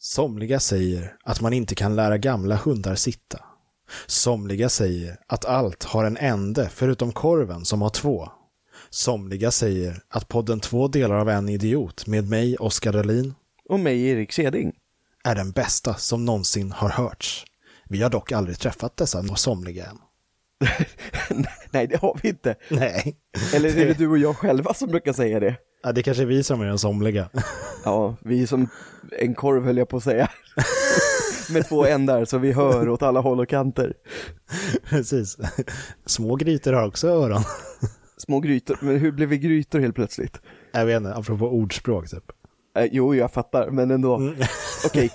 Somliga säger att man inte kan lära gamla hundar sitta. Somliga säger att allt har en ände förutom korven som har två. Somliga säger att podden Två delar av en idiot med mig, Oskar Dahlin, Och mig, Erik Seding. är den bästa som någonsin har hörts. Vi har dock aldrig träffat dessa somliga än. Nej, det har vi inte. Nej. Eller är det du och jag själva som brukar säga det? Ja, det kanske är vi som är de somliga. Ja, vi som en korv höll jag på att säga. Med två ändar så vi hör åt alla håll och kanter. Precis. Små grytor har också öron. Små grytor, men hur blev vi grytor helt plötsligt? Jag vet inte, apropå ordspråk typ. Eh, jo, jag fattar, men ändå. Mm. Okej,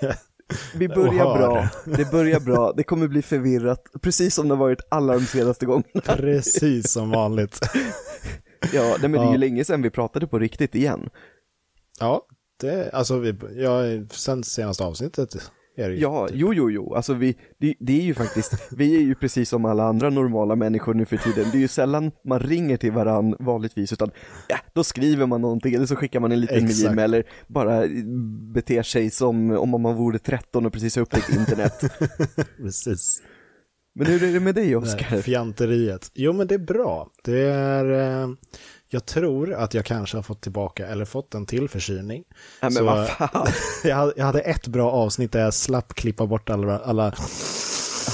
vi Och börjar bra. Det börjar bra, det kommer bli förvirrat, precis som det har varit alla de senaste gångerna. Precis som vanligt. Ja, nej, men det är ju Ja. länge sedan vi pratade på riktigt igen. Ja, det, alltså vi, ja, sen senaste avsnittet är det ju. Ja, typ. jo, jo, jo, alltså vi, det, det är ju faktiskt, vi är ju precis som alla andra normala människor nu för tiden. Det är ju sällan man ringer till varann vanligtvis, utan ja, då skriver man någonting eller så skickar man en liten Exakt. meme eller bara beter sig som om man vore 13 och precis har upptäckt internet. Precis. Men hur är det med dig, Oskar? Fjanteriet. Jo, men det är bra. Det är, eh, jag tror att jag kanske har fått tillbaka, eller fått en till förkylning. Ja, men vad fan, Jag hade, ett bra avsnitt där jag slapp klippa bort alla, alla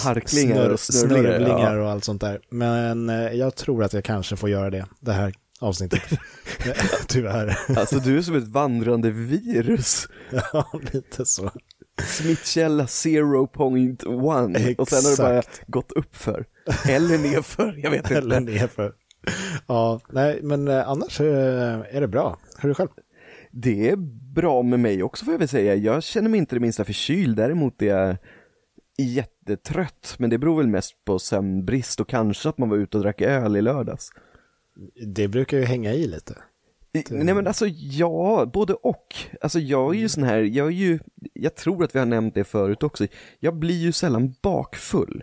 harklingar och snurrlingar Ja. och allt sånt där. Men eh, jag tror att jag kanske får göra det, det här avsnittet. Tyvärr. Alltså du är som ett vandrande virus. Ja, lite så. Smittkälla 0.1 och sen har det bara gått upp för Eller nerför, jag vet Eller inte. nerför. Ja, nej, men eh, annars eh, är det bra. Hur är det själv? Det är bra med mig också får jag väl säga. Jag känner mig inte det minsta förkyld, däremot är jag jättetrött. Men det beror väl mest på sömnbrist och kanske att man var ute och drack öl i lördags. Det brukar ju hänga i lite. Nej men alltså ja, både och. Alltså jag är ju sån här, jag är ju, jag tror att vi har nämnt det förut också, jag blir ju sällan bakfull.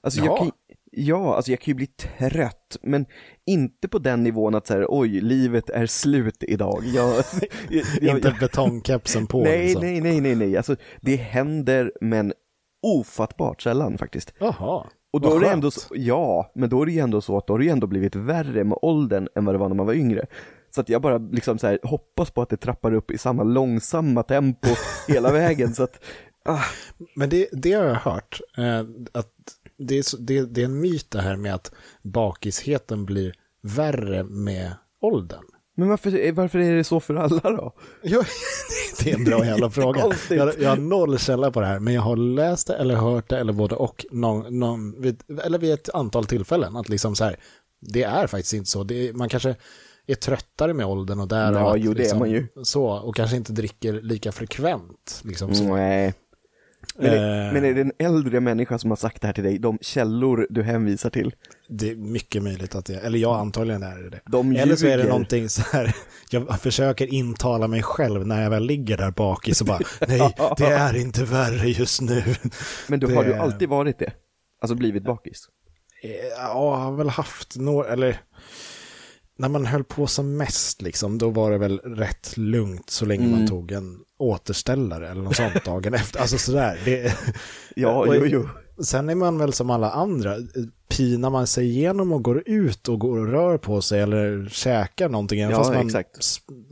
Alltså jag Ja. kan, ja, alltså jag kan ju bli trött, men inte på den nivån att så här, oj, livet är slut idag. Jag, jag, jag, Inte betongkepsen på. nej, liksom. nej, nej, nej, nej, alltså det händer, men ofattbart sällan faktiskt. Jaha. Och då är det ändå, så, ja, men då är det ju ändå så att då har det ju ändå blivit värre med åldern än vad det var när man var yngre. Så att jag bara liksom så här, hoppas på att det trappar upp i samma långsamma tempo hela vägen så att, ah, Men det, det har jag hört. Eh, att det, är, det, det är en myt det här med att bakisheten blir värre med åldern. men varför, varför är det så för alla då? Ja, det är en bra jävla fråga. Jag, jag har noll källa på det här, men jag har läst det eller hört det eller både och, någon, någon, vid, eller vid ett antal tillfällen. Att liksom så här, det är faktiskt inte så. Är, man kanske är tröttare med åldern och där Ja, att jo, det är liksom, man ju. Så, och kanske inte dricker lika frekvent. Liksom så. Nej. Men, är- Eh. men är det en äldre människa som har sagt det här till dig, de källor du hänvisar till? Det är mycket möjligt att det, eller jag antagligen är det. De Eller så är det ljuger. någonting så här, jag försöker intala mig själv när jag väl ligger där bak i så bara, nej, det är inte värre just nu. Men du, Det- har du alltid varit det? Alltså blivit bakis? Eh, Ja, jag har väl haft några, eller när man höll på som mest liksom, då var det väl rätt lugnt så länge Mm. man tog en återställare eller något sånt dagen efter. Alltså sådär. Det, Ja, jo, jo. Sen är man väl som alla andra, pinar man sig igenom och går ut och går och rör på sig eller käkar någonting, även Ja, fast man exakt.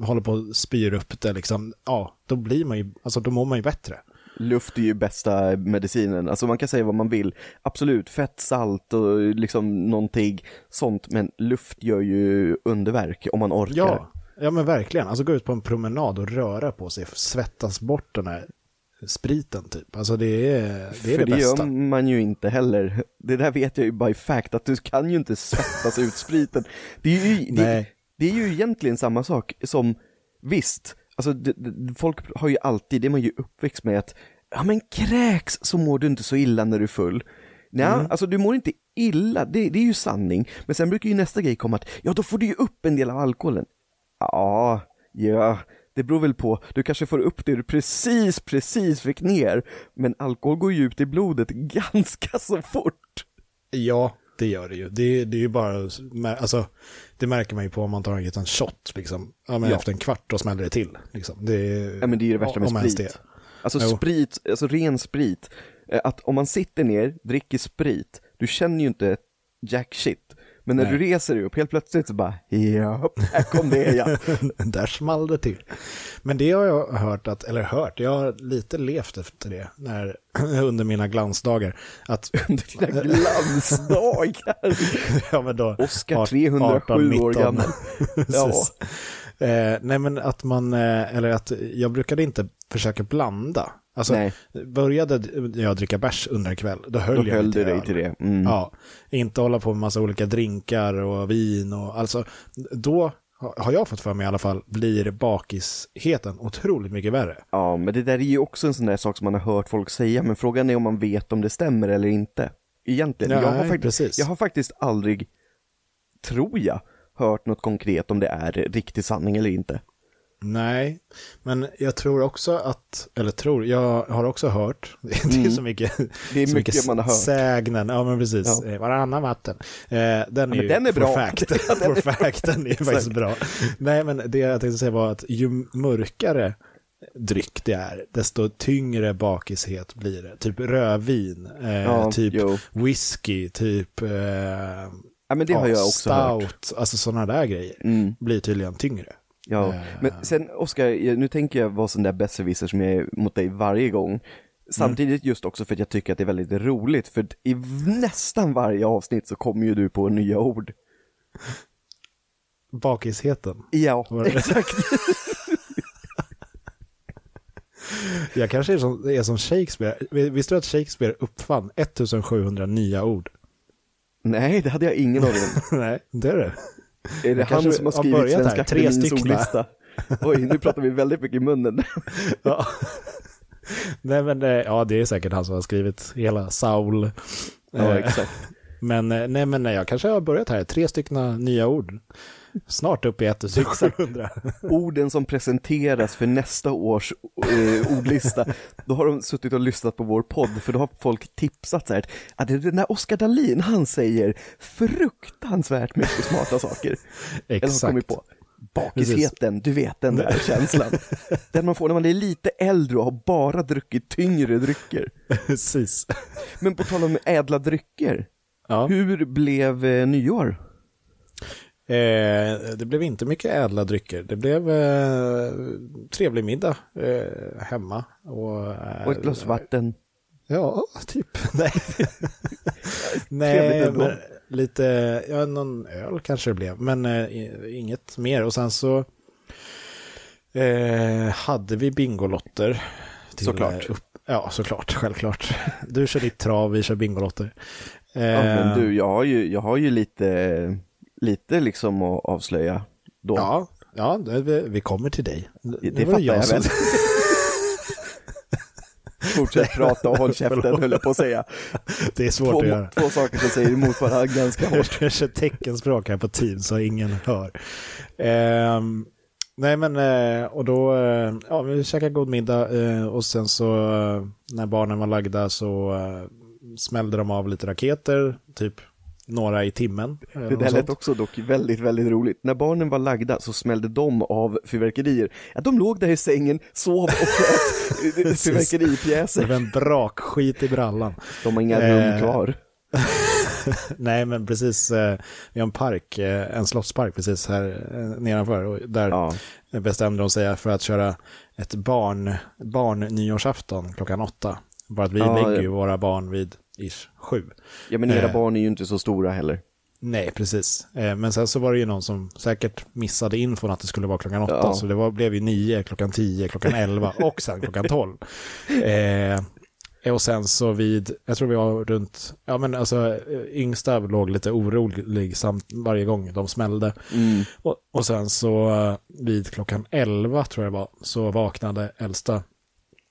håller på och spyr upp det liksom, ja, då blir man ju, alltså då mår man ju bättre. Luft är ju bästa medicinen, alltså man kan säga vad man vill, absolut, fett, salt och liksom någonting sånt, men luft gör ju underverk om man orkar. Ja, ja men verkligen, alltså gå ut på en promenad och röra på sig, svettas bort den här spriten typ, alltså det är det, är För det det bästa. gör man ju inte heller. Det där vet jag ju by fact, att du kan ju inte svettas ut spriten. Det är ju, det, Nej. det är ju egentligen samma sak som, visst, alltså det, det, folk har ju alltid, det är man ju uppväxt med att, ja men kräks så mår du inte så illa när du är full. Nej, Mm. alltså du mår inte illa, det, det är ju sanning. Men sen brukar ju nästa grej komma att, ja då får du ju upp en del av alkoholen. Ja, ja, det beror väl på. Du kanske får upp det du precis, precis fick ner. Men alkohol går ju ut i blodet ganska så fort. Ja, det gör det ju. Det, det är ju bara, alltså, det märker man ju på om man tar en liten shot, liksom. Ja, men Ja. efter en kvart då smäller det till, liksom. Det Ja men det är ju det värsta med sprit. det. Alltså Jo. sprit, alltså ren sprit. Eh, Att om man sitter ner, dricker sprit, du känner ju inte jack shit. Men när Nej. du reser dig upp, helt plötsligt så bara, ja, här kom det ja. Där small det till. Men det har jag hört, att, eller hört, jag har lite levt efter det när, under mina glansdagar. Att, Dina glansdagar. ja, men då, Oscar art- 307 år 19. gammal. Ja. Eh, nej men att man, eh, eller att jag brukade inte försöka blanda. Alltså, Nej. började jag dricka bärs under en kväll, då höll Då jag höll mig du dig till det. Mm. Ja, inte hålla på med massa olika drinkar och vin och alltså, då ha- har jag fått för mig i alla fall, blir bakisheten otroligt mycket värre. Ja, men det där är ju också en sån där sak som man har hört folk säga, men frågan är om man vet om det stämmer eller inte. Egentligen. Ja, jag, har nej, faktiskt, precis. jag har faktiskt aldrig, tror jag, hört något konkret om det är riktig sanning eller inte. Nej, men jag tror också att, eller tror, jag har också hört, det är så mycket, Mm. Det är så mycket man har hört. sägnen, ja men precis, Ja. Eh, varannan vatten. Eh, den är men ju den är bra. fact, Ja, for fact, den är faktiskt bra. Nej men det jag tänkte säga var att ju mörkare dryck det är, desto tyngre bakishet blir det. Typ rödvin, eh, Ja, typ jo. whisky, typ eh, Ja, men det har ja, jag också hört. stout, alltså sådana där grejer Mm. blir tydligen tyngre. Ja, men sen Oskar, nu tänker jag vara sån där besserwisser som jag är mot dig varje gång. Samtidigt just också för att jag tycker att det är väldigt roligt, för i nästan varje avsnitt så kommer ju du på nya ord. Bakisheten. Ja, exakt. Jag kanske är som, är som Shakespeare. Visste du att Shakespeare uppfann 1700 nya ord? Nej, det hade jag ingen aning om. Nej, det är det. Är det han som har skrivit Svenska tre ordlista? Oj, nu pratar vi väldigt mycket i munnen. Ja. Nej men eh, ja, det är säkert han som har skrivit hela Saul. Ja, Eh, exakt. Men eh, nej men nej, jag kanske har börjat här, tre stycken nya ord. Snart upp i 1700. Orden som presenteras för nästa års eh, ordlista, då har de suttit och lyssnat på vår podd, för då har folk tipsat så här, att det är den där Oskar Dahlin, han säger fruktansvärt mycket smarta saker. Eller har Exakt. kommit på. Bakisheten, du vet den där känslan. Den man får när man är lite äldre och har bara druckit tyngre drycker. Precis. Men på tal om ädla drycker, Ja. hur blev eh, nyår? Eh, det blev inte mycket ädla drycker. Det blev eh, trevlig middag eh, hemma. Och, eh, Och ett glas vatten? Ja, typ. Nej, Nej men lite, ja, någon öl kanske det blev, men eh, inget mer. Och sen så eh, hade vi Bingolotter. till, Såklart. Upp, ja, såklart, självklart. Du kör ditt trav, vi kör Bingolotter. Ja, men du, jag har ju, jag har ju lite, lite liksom att avslöja då. Ja, ja det, vi, kommer till dig. det, var fattar jag, som- väl. Fortsätt prata och håll käften höll jag på att säga. Det är svårt Två, att göra. två saker som säger emot varandra ganska hårt. Jag kör teckenspråk här på Teams så ingen hör. Ehm, nej men, eh, och då, eh, ja vi käkade god middag eh, och sen så när barnen var lagda så smällde de av lite raketer, typ några i timmen. eh, Det där lät också dock väldigt, väldigt roligt. När barnen var lagda så smällde de av fyrverkerier. Ja, de låg där i sängen, sov och sköt Precis. Det fyrverkeripjäser. var en brakskit i brallan. De har inga Eh, rum kvar. Nej men precis, eh, vi har en park, eh, en slottspark precis här eh, nedanför och där Ja, bestämde de sig för att köra ett barn, barn nyårsafton klockan åtta. Bara att vi Ja, lägger ju våra barn vid ish sju. ja men era Eh. barn är ju inte så stora heller. Nej, precis. Eh, Men sen så var det ju någon som säkert missade infon att det skulle vara klockan åtta. Ja. Så det var, blev ju nio, klockan tio, klockan elva och sen klockan tolv. Eh, och sen så vid, jag tror vi var runt, ja men alltså eh, yngsta låg lite orolig samt varje gång de smällde. Mm. Och, och sen så eh, vid klockan 11 tror jag det var, så vaknade äldsta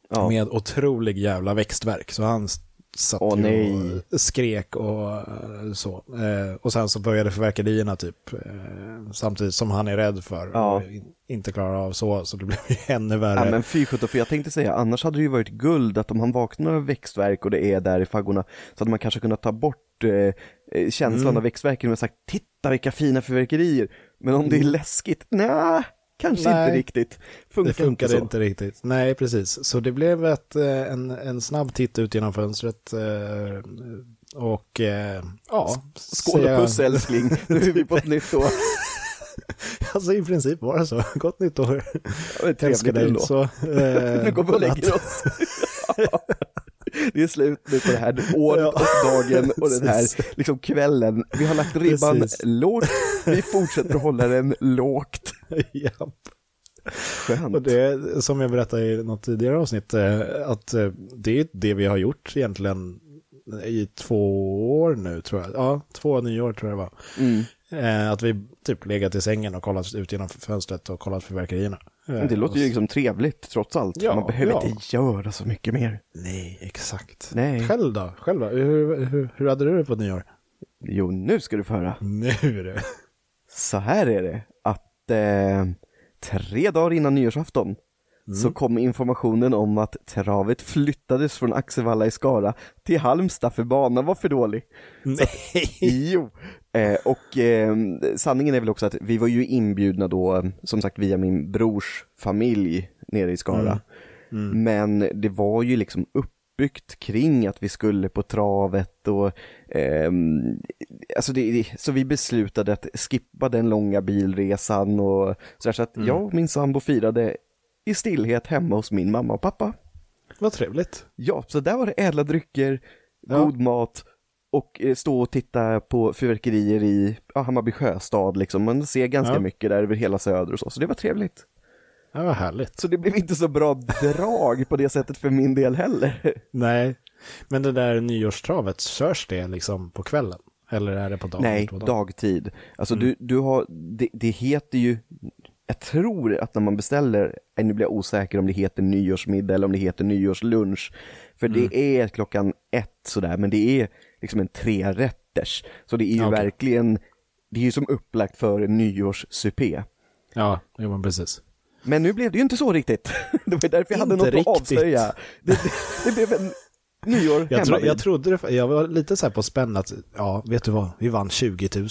Ja. med otrolig jävla växtverk. Så han satt Åh, nej. och skrek och eh, så. Eh, och sen så började förverkerierna typ eh, samtidigt som han är rädd för Ja. och in, inte klarar av så. Så det blev ju ännu värre. Ja men fy sjutton, för jag tänkte säga, annars hade det ju varit guld att om han vaknar av växtverk och det är där i faggorna, så hade man kanske kunnat ta bort eh, känslan Mm. av växtverken och sagt titta vilka fina fyrverkerier. Men om det är läskigt, nej, kanske Nej. inte riktigt. Funkar Det funkade inte inte, riktigt. Nej, precis. Så det blev ett, eh, en, en snabb titt ut genom fönstret. eh, Och eh, ja. Skål och puss älskling, nu är vi på ett nytt år. Alltså i princip var det så. Gott nytt år. Ja, Älskar dig. ändå. Så, eh, Nu går vi och lägger oss. Det är slut nu på det här året och dagen och den här liksom kvällen. Vi har lagt ribban Precis. lågt, vi fortsätter att hålla den lågt. Japp. Och Skönt. det är, som jag berättade i något tidigare avsnitt, eh, att eh, det är det vi har gjort egentligen i två år nu tror jag. Ja, två nyår tror jag det var. Mm. Eh, Att vi typ legat i sängen och kollat ut genom fönstret och kollat fyrverkerierna. Eh, Men Det låter ju liksom trevligt trots allt. Ja, Man behöver ja. inte göra så mycket mer. Nej, exakt. Nej. Själv då? Själv då? Hur, hur, hur hade du det på nyår? Jo, nu ska du få höra. Nu är det. Så här är det, att eh, tre dagar innan nyårsafton så kom informationen om att travet flyttades från Axevalla i Skara till Halmstad för banan var för dålig. Nej. Jo, eh, och eh, sanningen är väl också att vi var ju inbjudna då, eh, som sagt via min brors familj nere i Skara. Men det var ju liksom uppbyggt kring att vi skulle på travet och ehm, alltså det, så vi beslutade att skippa den långa bilresan och så, där, så att jag och min sambo firade i stillhet hemma hos min mamma och pappa. Vad trevligt. Ja, så där var det ädla drycker, Ja. god mat och eh, stå och titta på fyrverkerier i ja, Hammarby sjöstad liksom. Man ser ganska Ja. mycket där över hela söder och så, så det var trevligt. Ja, vad härligt. Så det blev inte så bra drag på det sättet för min del heller. Nej, men det där nyårstravet, körs det liksom på kvällen? Eller är det på dagen? Nej, på dagen? dagtid. Alltså du, du har, det, det heter ju, jag tror att när man beställer, nu blir jag osäker om det heter nyårsmiddag eller om det heter nyårslunch. För det är klockan ett sådär, men det är liksom en trerätters. Så det är ju Okej. verkligen, det är ju som upplagt för en nyårssupé. Ja, jo, men precis. Men nu blev det ju inte så riktigt. Det var därför jag hade Inte något riktigt. att avslöja. Det, det, blev en nyår Jag, tro, jag trodde det, jag var lite så här på spänn att, ja, vet du vad, vi vann 20 000.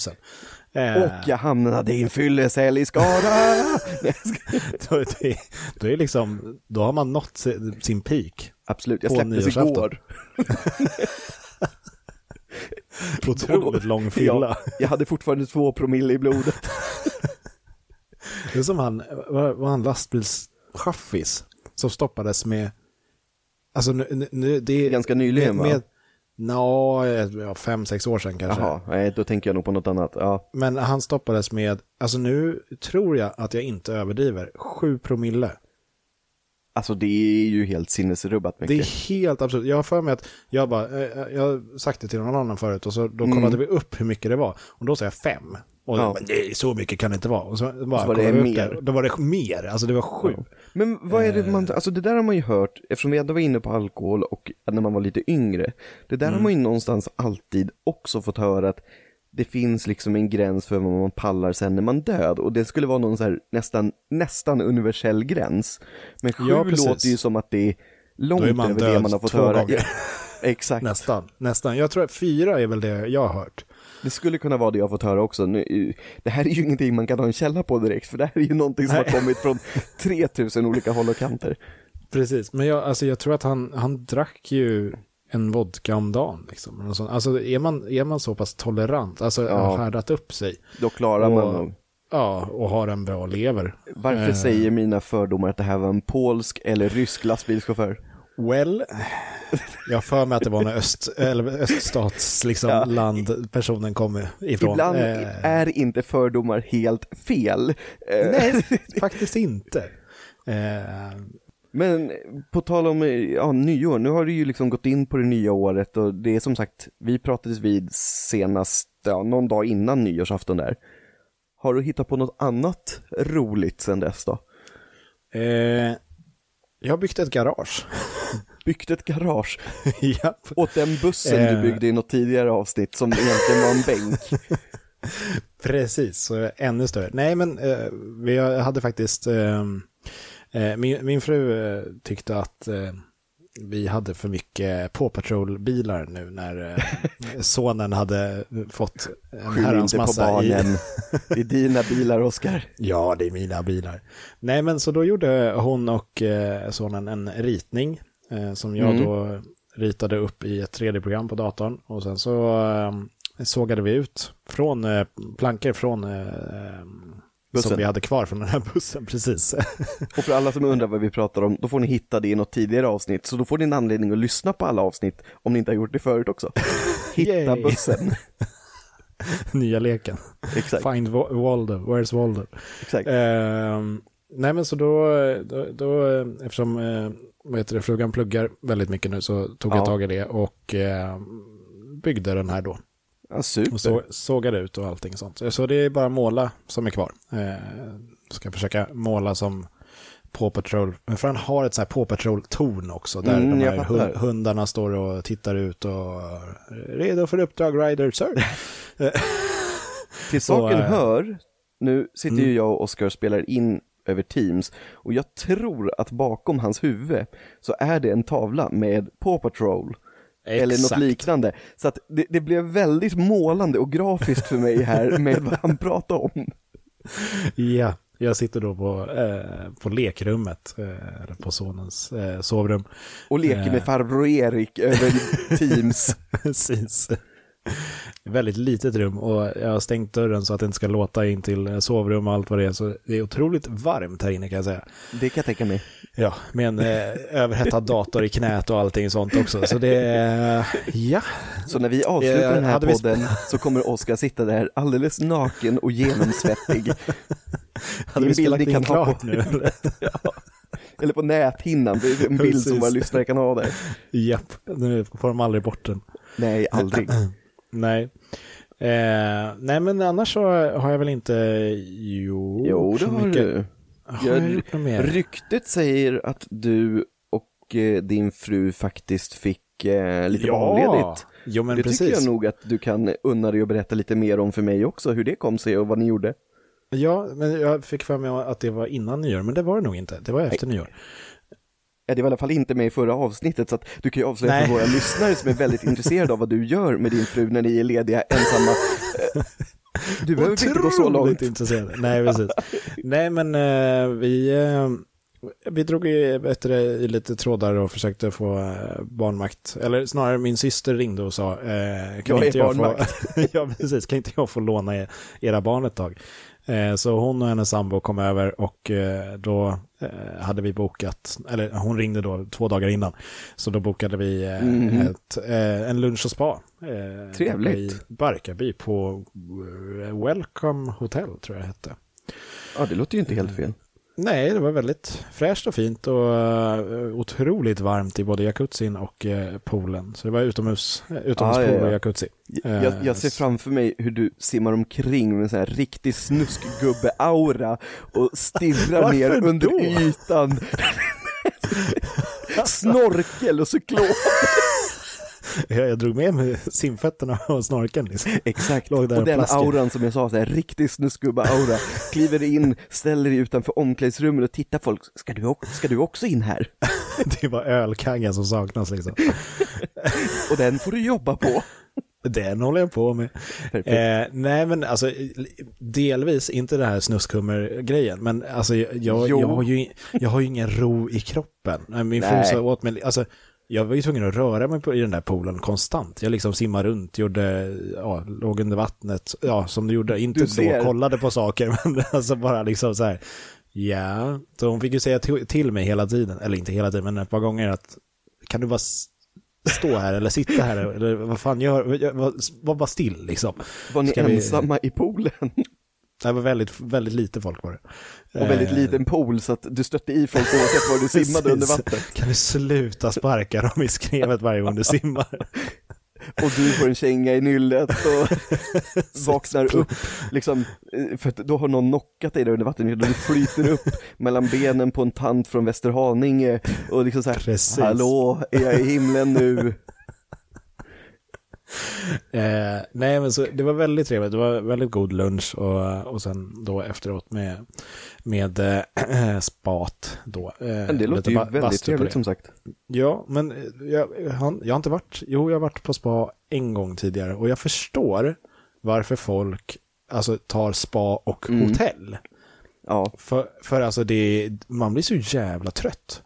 Eh, Och jag hamnade i en fyllecell i Skara. Nej, jag ska- då, det, då, är liksom, då har man nått sin peak. Absolut, jag släpptes igår. Otroligt lång fylla. Ja, jag hade fortfarande två promille i blodet. Det är som han, var, han lastbilschaffis som stoppades med, alltså nu, nu- det är Ganska nyligen, va? med, med Nå, ja, fem, sex år sedan kanske. Jaha, nej, då tänker jag nog på något annat. Ja, Men han stoppades med, alltså nu tror jag att jag inte överdriver, sju promille. Alltså det är ju helt sinnesrubbat Det mycket. är helt absurt. Jag har för mig att jag bara, eh, jag har sagt det till någon annan förut och så då Mm. kollade vi upp hur mycket det var. Och då sa jag fem. Och Ja. ja. men det så mycket kan det inte vara. Och så, bara, Så var det mer. Det, då var det mer, alltså det var sju. Men vad är det Eh. man, alltså det där har man ju hört, eftersom vi ändå var inne på alkohol och när man var lite yngre. Det där har Mm. man ju någonstans alltid också fått höra att det finns liksom en gräns för vad man pallar sen när man död och det skulle vara någon så här nästan, nästan universell gräns. Men sju Ja, låter ju som att det är långt är man över det man har fått höra. gånger. Exakt. Nästan, nästan. Jag tror att fyra är väl det jag har hört. Det skulle kunna vara det jag har fått höra också. Nu, det här är ju ingenting man kan ha en källa på direkt, för det här är ju någonting som Nej. har kommit från 3000 olika håll och kanter. Precis, men jag, alltså jag tror att han, han drack ju en vodka om dagen. Liksom. Alltså är man, är man så pass tolerant, alltså Ja. har härdat upp sig. Då klarar man Och- nog. Ja, och har en bra lever. Varför Eh. säger mina fördomar att det här var en polsk eller rysk lastbilschaufför? Well, jag har för mig att det var en öst, eller öststats liksom, Ja. land personen kom ifrån. Ibland Eh, är inte fördomar helt fel. Eh, Nej, faktiskt inte. Eh, Men på tal om ja, nyår, nu har du ju liksom gått in på det nya året och det är som sagt, vi pratades vid senast, ja, någon dag innan nyårsafton där. Har du hittat på något annat roligt sen dess då? eh, jag har byggt ett garage. Byggt ett garage Japp. åt den bussen du Eh. byggde i något tidigare avsnitt som egentligen var en bänk. Precis, så ännu större. Nej, men eh, vi hade faktiskt, eh, eh, min, min fru eh, tyckte att eh, vi hade för mycket Paw Patrol-bilar nu när eh, sonen hade fått en herrans inte på massa i... barnen. Det är dina bilar, Oskar. Ja, det är mina bilar. Nej, men så då gjorde hon och eh, sonen en ritning eh, som jag Mm. då ritade upp i ett 3D-program på datorn. Och sen så eh, sågade vi ut från eh, plankor från eh, Bussen. som vi hade kvar från den här bussen, precis. Och för alla som undrar vad vi pratar om, då får ni hitta det i något tidigare avsnitt, så då får ni en anledning att lyssna på alla avsnitt, om ni inte har gjort det förut också. Hitta bussen. Nya leken. Exakt, Find Wa- Waldo, where's Waldo? exakt. Ehm, nej men så då, då, då eftersom eh, vad heter det, frugan pluggar väldigt mycket nu så tog Ja. jag tag i det och eh, byggde den här då. Ja, super. Och så, sågade ut och allting sånt. Så det är bara måla som är kvar. Eh, ska försöka måla som Paw Patrol. Men för han har ett sånt här Paw Patrol-torn också. Där Mm, de här hundarna står och tittar ut och redo för uppdrag Rider, sir. Till saken eh, hör, nu sitter mm. ju jag och Oskar och spelar in över Teams och jag tror att bakom hans huvud så är det en tavla med Paw Patrol eller något Exakt. liknande. Så att det, det blev väldigt målande och grafiskt för mig här med vad han pratade om. Ja, jag sitter då på, eh, på lekrummet, eh, på sonens eh, sovrum. Och leker med Eh. farbror Erik över Teams. Precis. Väldigt litet rum och jag har stängt dörren så att det inte ska låta in till eh, sovrum och allt vad det är. Så det är otroligt varmt här inne kan jag säga. Det kan jag tänka mig. Ja, med en eh, överhettad dator i knät och allting sånt också. Så det är, ja, Så när vi avslutar Eh, den här hade vi podden så kommer Oskar sitta där alldeles naken och genomsvettig. hade vi spelat in klart nu? eller? Eller på näthinnan, det är en bild som Precis. våra lyssnare kan ha där. Japp, nu får de aldrig bort den. Nej, aldrig. Nej. Eh, nej, men annars så har jag väl inte, jo, Jo, det så har mycket- du. Har jag gjort mer? Ryktet säger att du och eh, din fru faktiskt fick eh, lite barnledigt. Jo, men det precis. tycker jag nog att du kan unna dig att berätta lite mer om för mig också, hur det kom sig och vad ni gjorde. Ja, men jag fick för mig att det var innan nyår, men det var det nog inte. Det var efter nyår. Ja, det var i alla fall inte med i förra avsnittet, så att du kan ju avslöja Nej. för våra lyssnare som är väldigt intresserade av vad du gör med din fru när ni är lediga ensamma. Du behöver inte gå så långt. Otroligt intresserad. Nej, precis. Nej, men eh, vi, eh, vi drog du, det, i lite trådar och försökte få eh, barnmakt. Eller snarare min syster ringde och sa, kan Jag är inte jag få, barnmakt. ja, precis, kan inte jag få låna er- era barn ett tag? Eh, så hon och hennes sambo kom över och eh, då eh, hade vi bokat, eller hon ringde då två dagar innan, så då bokade vi Mhm. ett, en lunch och spa. Trevligt. I Barkarby på Welcome Hotel tror jag hette. Ja, det låter ju inte helt fel. Nej, det var väldigt fräscht och fint och eh, otroligt varmt i både jacuzzin och uh, poolen. Så det var utomhus, uh, utomhuspool Ah, ja, ja. och jacuzzi. Jag, jag ser framför mig hur du simmar omkring med en sån här riktig snuskgubbe-aura och stirrar ner under ytan. Snorkel och cyklop. Jag, jag drog med mig simfötterna och snorkeln. Liksom. Exakt, och och den plaskade. auran som jag sa, så här, riktig snuskgubbe-aura. Kliver in, ställer dig utanför omklädningsrummet och tittar folk, ska du, ska du också in här? Det var ölkaggen som saknas liksom. Och den får du jobba på. Den håller jag på med. Eh, nej men alltså delvis inte det här snuskhummer-grejen men alltså jag, jag, jag, har ju, jag har ju ingen ro i kroppen. Min fru sa åt mig, alltså jag var ju tvungen att röra mig på, i den där poolen konstant. Jag liksom simmade runt, gjorde, ja, låg under vattnet, ja som du gjorde, inte Du då kollade på saker men alltså bara liksom så här, ja, så hon fick ju säga till, mig hela tiden, eller inte hela tiden men ett par gånger att kan du bara stå här eller sitta här eller vad fan gör, var, var bara still liksom. Var ni Ska vi- ensamma i poolen? Det var väldigt, väldigt lite folk var det. Och väldigt Eh, liten pool så att du stötte i folk oavsett var du simmade under vattnet. Kan du sluta sparka dem i skrevet varje gång du simmar? Och du får en känga i nyllet och vaknar upp, liksom, eh, för då har någon knockat dig där under vattnet och du flyter upp mellan benen på en tant från Västerhaninge och liksom såhär, Precis. hallå, är jag i himlen nu? Eh, nej men så det var väldigt trevligt, det var väldigt god lunch och, och sen då efteråt med med äh, spat då. Äh, Men det låter ju väldigt trevligt som sagt. Ja, men eh, jag, jag, jag har inte varit, jo jag har varit på spa en gång tidigare och jag förstår varför folk alltså, tar spa och mm. hotell. Ja. För, för alltså det, man blir så jävla trött.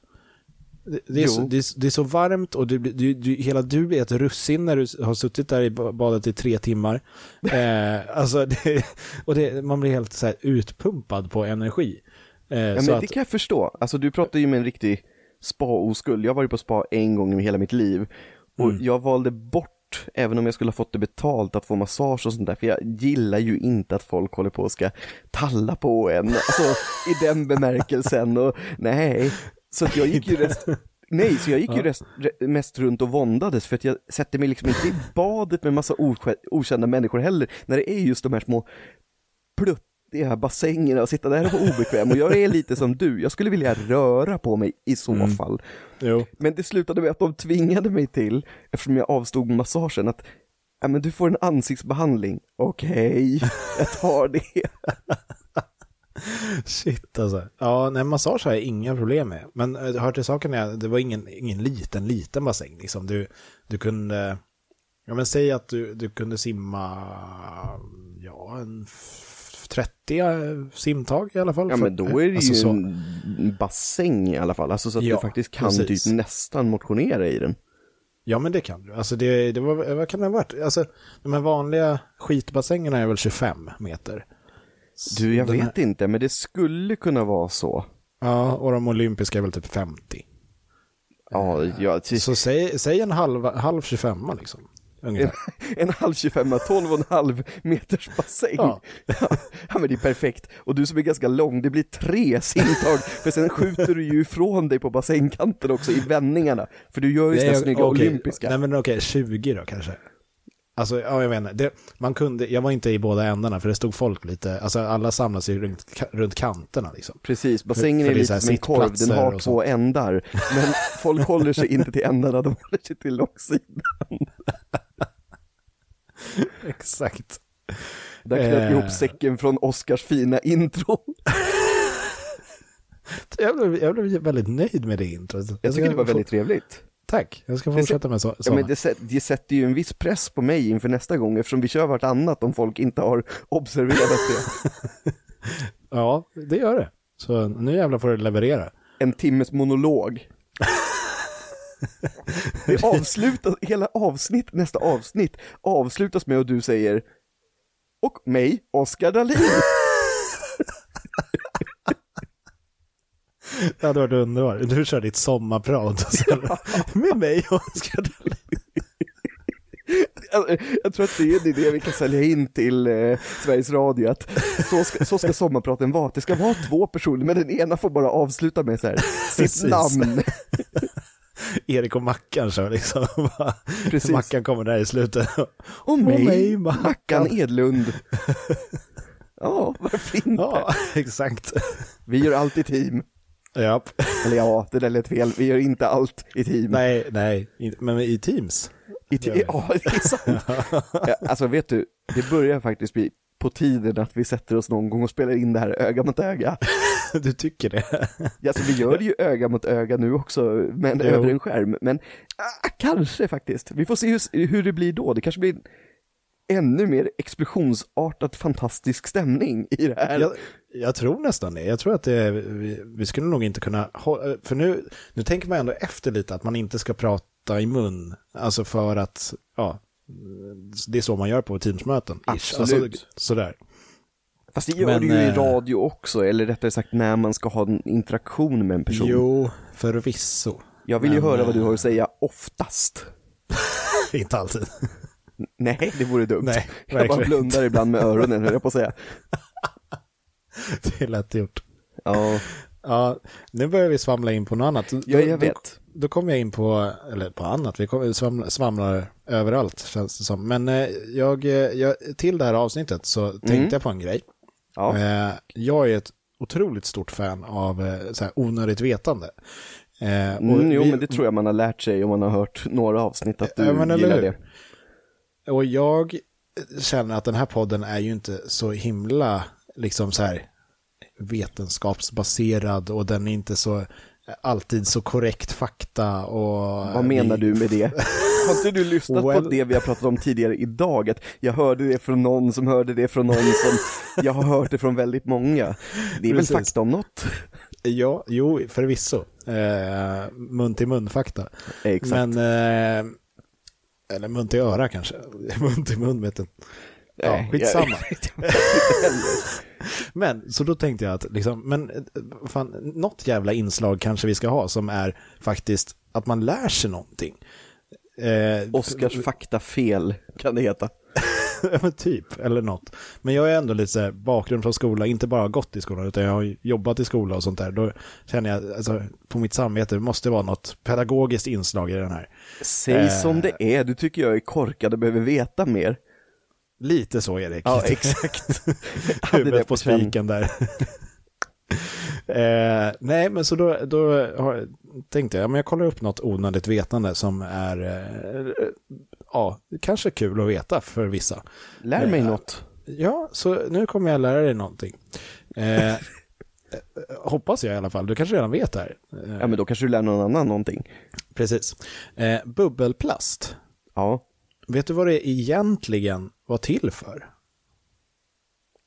Det, det, är så, det, är, det, är så, varmt och du, du, du, hela du blir ett russin när du har suttit där i badet i tre timmar. eh, alltså och man blir helt så utpumpad på energi. Eh, ja, men att... det kan jag förstå. Alltså du pratar ju med en riktig spa-oskuld. Jag har varit på spa en gång i hela mitt liv. Och mm. jag valde bort även om jag skulle ha fått det betalt att få massage och sånt där, för jag gillar ju inte att folk håller på och ska talla på en, alltså i den bemärkelsen och nej, så att jag gick ju rest, nej, så jag gick ju rest, mest runt och våndades för att jag sätter mig liksom inte i badet med massa okända människor heller, när det är just de här små pluttiga bassängerna och sitta där och vara obekväm och jag är lite som du, jag skulle vilja röra på mig i så mm. fall. Jo. Men det slutade med att de tvingade mig till, eftersom jag avstod massagen, att ja men du får en ansiktsbehandling. Okej, okay, jag tar det. Shit alltså. Ja, nej, massage har jag inga problem med. Men eh, hör till saken är, det var ingen, ingen liten, liten bassäng. Liksom. Du, du kunde, ja men säg att du, du kunde simma, ja, en 30 eh, simtag i alla fall. Ja, men då är det alltså, ju så... en bassäng i alla fall. Alltså så att ja, du faktiskt kan precis. typ nästan motionera i den. Ja, men det kan du. Alltså det, det var, vad kan det ha varit? Alltså, de här vanliga skitbassängerna är väl 25 meter. Du, jag vet här... inte, men det skulle kunna vara så. Ja, och de olympiska är väl typ 50. Ja, ja. Så säg, säg en halv, halv 25 liksom. En, en halv 25, 12 och en halv meters bassäng. Ja. ja. men det är perfekt. Och du som är ganska lång, det blir tre simtag, för sen skjuter du ju ifrån dig på bassängkanten också i vändningarna. För du gör ju sådana snygga okay. olympiska. Nej men okej, okay, 20 då kanske. Alltså, ja, jag vet inte. Det, man kunde, jag var inte i båda ändarna för det stod folk lite, alltså alla samlas ju runt, runt kanterna liksom. Precis, bassängen är lite som en korv, den har två ändar. Men folk håller sig inte till ändarna, de håller sig till långsidan. Exakt. Där knöt vi ihop eh. säcken från Oscars fina intro. jag, blev, jag blev väldigt nöjd med det introt. Jag, jag tycker det var väldigt trevligt. Tack, jag ska fortsätta med så. Ja, men det, det sätter ju en viss press på mig inför nästa gång eftersom vi kör vartannat om folk inte har observerat det. ja, det gör det. Så nu jävlar får du leverera. En timmes monolog. det avslutas, hela avsnitt, nästa avsnitt avslutas med att du säger och mig, Oskar Dahlin. Det hade varit underbart. Du kör ditt sommarprat med mig och Oskar jag tror att det är en idé vi kan sälja in till eh, Sveriges Radio, att så ska, så ska sommarpraten vara. Det ska vara två personer, men den ena får bara avsluta med så här, sitt Precis. namn. Erik och Mackan kör liksom. Precis. Mackan kommer där i slutet. Och mig, och mig Mackan. Mackan Edlund. Ja, varför inte? Ja, exakt. Vi gör allt i team. Japp. Eller ja, det där lät fel. Vi gör inte allt i team. Nej, nej, men i Teams. I te ja, det är sant. ja, alltså vet du, det börjar faktiskt bli på tiden att vi sätter oss någon gång och spelar in det här öga mot öga. du tycker det? ja, så vi gör det ju öga mot öga nu också, men jo. över en skärm. Men ah, kanske faktiskt. Vi får se hur, hur det blir då. Det kanske blir ännu mer explosionsartat fantastisk stämning i det här. Jag, jag tror nästan det. Jag tror att det, vi, vi skulle nog inte kunna, för nu, nu tänker man ändå efter lite att man inte ska prata i mun, alltså för att, ja, det är så man gör på Teamsmöten. Absolut. Alltså, sådär. Fast det gör Men, du ju i eh, radio också, eller rättare sagt när man ska ha en interaktion med en person. Jo, förvisso. Jag vill Men, ju höra vad du har att säga oftast. inte alltid. Nej, det vore dumt. Nej, jag bara blundar ibland med öronen, höll jag på att säga. det är lätt gjort. Ja. Ja, nu börjar vi svamla in på något annat. Ja, jag vet. Då, då kommer jag in på, eller på annat, vi kommer, svamlar, svamlar överallt känns det som. Men eh, jag, eh, jag, till det här avsnittet så tänkte mm. jag på en grej. Ja. Eh, jag är ett otroligt stort fan av så här, onödigt vetande. Mm, jo, vi, men det tror jag man har lärt sig om man har hört några avsnitt att du ja, gillar det. Och jag känner att den här podden är ju inte så himla, liksom så här, vetenskapsbaserad och den är inte så alltid så korrekt fakta och... Vad menar du med det? Har inte du lyssnat Well- på det vi har pratat om tidigare idag? Att jag hörde det från någon som hörde det från någon som, jag har hört det från väldigt många. Det är Precis. väl fakta om något? Ja, jo, förvisso. Eh, mun till mun fakta. Exakt. Men, eh, eller mun till öra kanske. mun till mun vet jag. Ja, skitsamma. Men, så då tänkte jag att, liksom, men eh, fan, något jävla inslag kanske vi ska ha som är faktiskt att man lär sig någonting. Eh, Oscars faktafel kan det heta. Men typ, eller något. Men jag är ändå lite så här, bakgrund från skola, inte bara gått i skolan, utan jag har jobbat i skola och sånt där. Då känner jag, alltså, på mitt samvete, det måste vara något pedagogiskt inslag i den här. Säg Eh. som det är, du tycker jag är korkad och behöver veta mer. Lite så, Erik. Ja, exakt. Huvudet på spiken där. eh, nej, men så då, då har, tänkte jag, ja, men jag kollar upp något onödigt vetande som är, eh, ja, kanske kul att veta för vissa. Lär mig Eh, något. Ja, så nu kommer jag lära dig någonting. Eh, hoppas jag i alla fall, du kanske redan vet det här. Ja men då kanske du lär någon annan någonting. Precis. Eh, bubbelplast, Ja, vet du vad det egentligen var till för?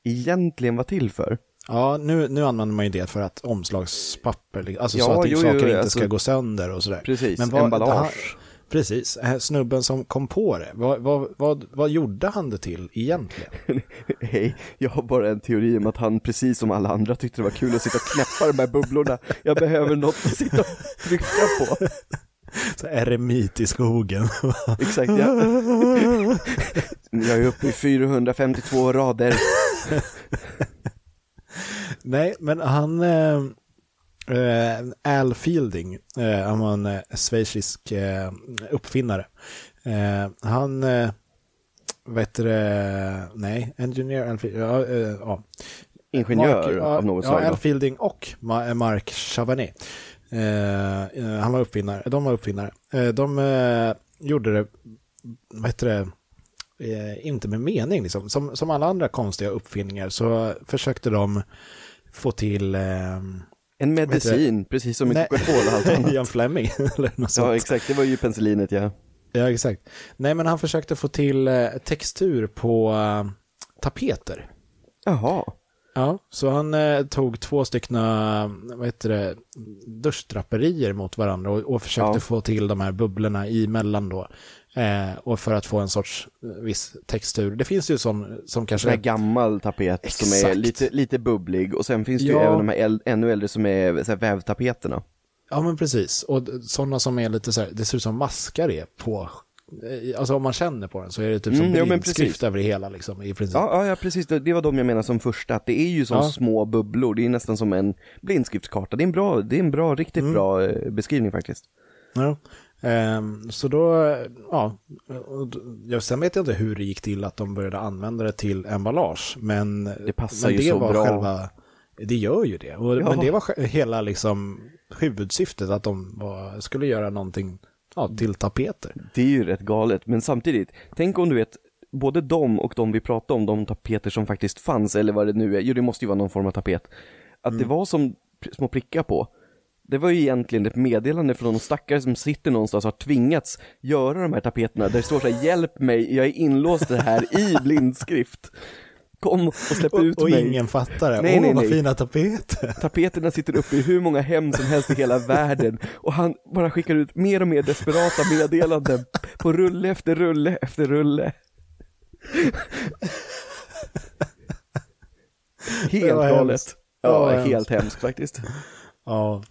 egentligen var till för. Ja, nu, nu använder man ju det för att omslagspapper, alltså Ja, så att jo, jo, saker inte alltså- ska gå sönder och sådär. Precis, Men vad- emballage. här- Precis, snubben som kom på det, vad, vad, vad, vad gjorde han det till egentligen? Hej, jag har bara en teori om att han precis som alla andra tyckte det var kul att sitta och knäppa de här bubblorna. Jag behöver något att sitta och trycka på. Så eremit i skogen. Exakt, ja. Jag är uppe i 452 rader. Nej, men han, eh, eh, Al Fielding, eh, han var en eh, schweizisk eh, uppfinnare. Han, eh, vet du det, nej, engineer, Al Fielding, ja, ja. Ingenjör Mark, ja, av något ja, slag. Al då. Fielding och Ma- Mark Chavanais. Eh, eh, han var uppfinnare, de var uppfinnare. Eh, de eh, gjorde det, vad heter det, eh, inte med mening liksom. Som, som alla andra konstiga uppfinningar så försökte de få till eh, En medicin, precis som i. Coca-Cola allt annat. Jan Fleming eller något sånt. Ja, exakt, det var ju penicillinet ja. Ja, exakt. Nej, men han försökte få till textur på tapeter. Jaha. Ja, så han eh, tog två stycken, vad heter det, duschdraperier mot varandra och, och försökte Ja. få till de här bubblorna emellan då. Eh, och för att få en sorts eh, viss textur. Det finns ju sån som Sån här kanske... gammal tapet som är Exakt. lite, lite bubblig och sen finns det ju Ja. även de här äl- ännu äldre som är så här vävtapeterna. Ja, men precis. Och sådana som är lite så här, det ser ut som maskar är på... eh, Alltså om man känner på den så är det typ som Mm, ja, men blindskrift över det hela liksom i princip. Ja, ja, precis, det, var de jag menade som första, att det är ju som Ja. små bubblor, det är nästan som en blindskriftskarta. Det är en bra, det är en bra, riktigt Mm. bra eh, beskrivning faktiskt. Ja. Ehm, så då, ja, jag, sen vet jag inte hur det gick till att de började använda det till emballage, men Det passar men ju det så var bra. själva, det gör ju det, och, Ja. men det var hela liksom huvudsyftet att de var, skulle göra någonting ja, till tapeter. Det är ju rätt galet, men samtidigt, tänk om du vet, både de och de vi pratade om, de tapeter som faktiskt fanns, eller vad det nu är, jo det måste ju vara någon form av tapet, att det var som små prickar på. Det var ju egentligen ett meddelande från någon stackare som sitter någonstans och har tvingats göra de här tapeterna där det står så här, hjälp mig, jag är inlåst det här i blindskrift. Kom och släpp Och, ut och mig. ingen fattar det. Nej, Åh, nej, vad nej. fina tapeter. Tapeterna sitter uppe i hur många hem som helst i hela världen och han bara skickar ut mer och mer desperata meddelanden på rulle efter rulle efter rulle. Helt galet. hemskt. Ja, helt hemskt faktiskt. Ja,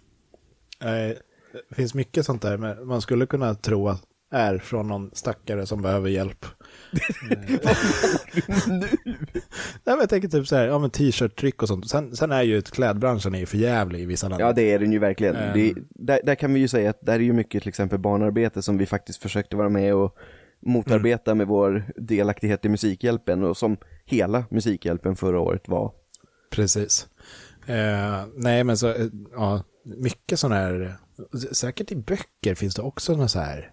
det finns mycket sånt där, men man skulle kunna tro att är från någon stackare som behöver hjälp. Nu? Nej, jag tänker typ så här, ja men t-shirt-tryck och sånt. Sen, sen är ju klädbranschen är ju för jävlig i vissa länder. Ja, det är den ju verkligen. Ehm. Det, där, där kan vi ju säga att där är ju mycket till exempel barnarbete som vi faktiskt försökte vara med och motarbeta med vår delaktighet i Musikhjälpen och som hela Musikhjälpen förra året var. Precis. Eh, nej, men så, eh, ja, mycket sån här, säkert i böcker finns det också något så här,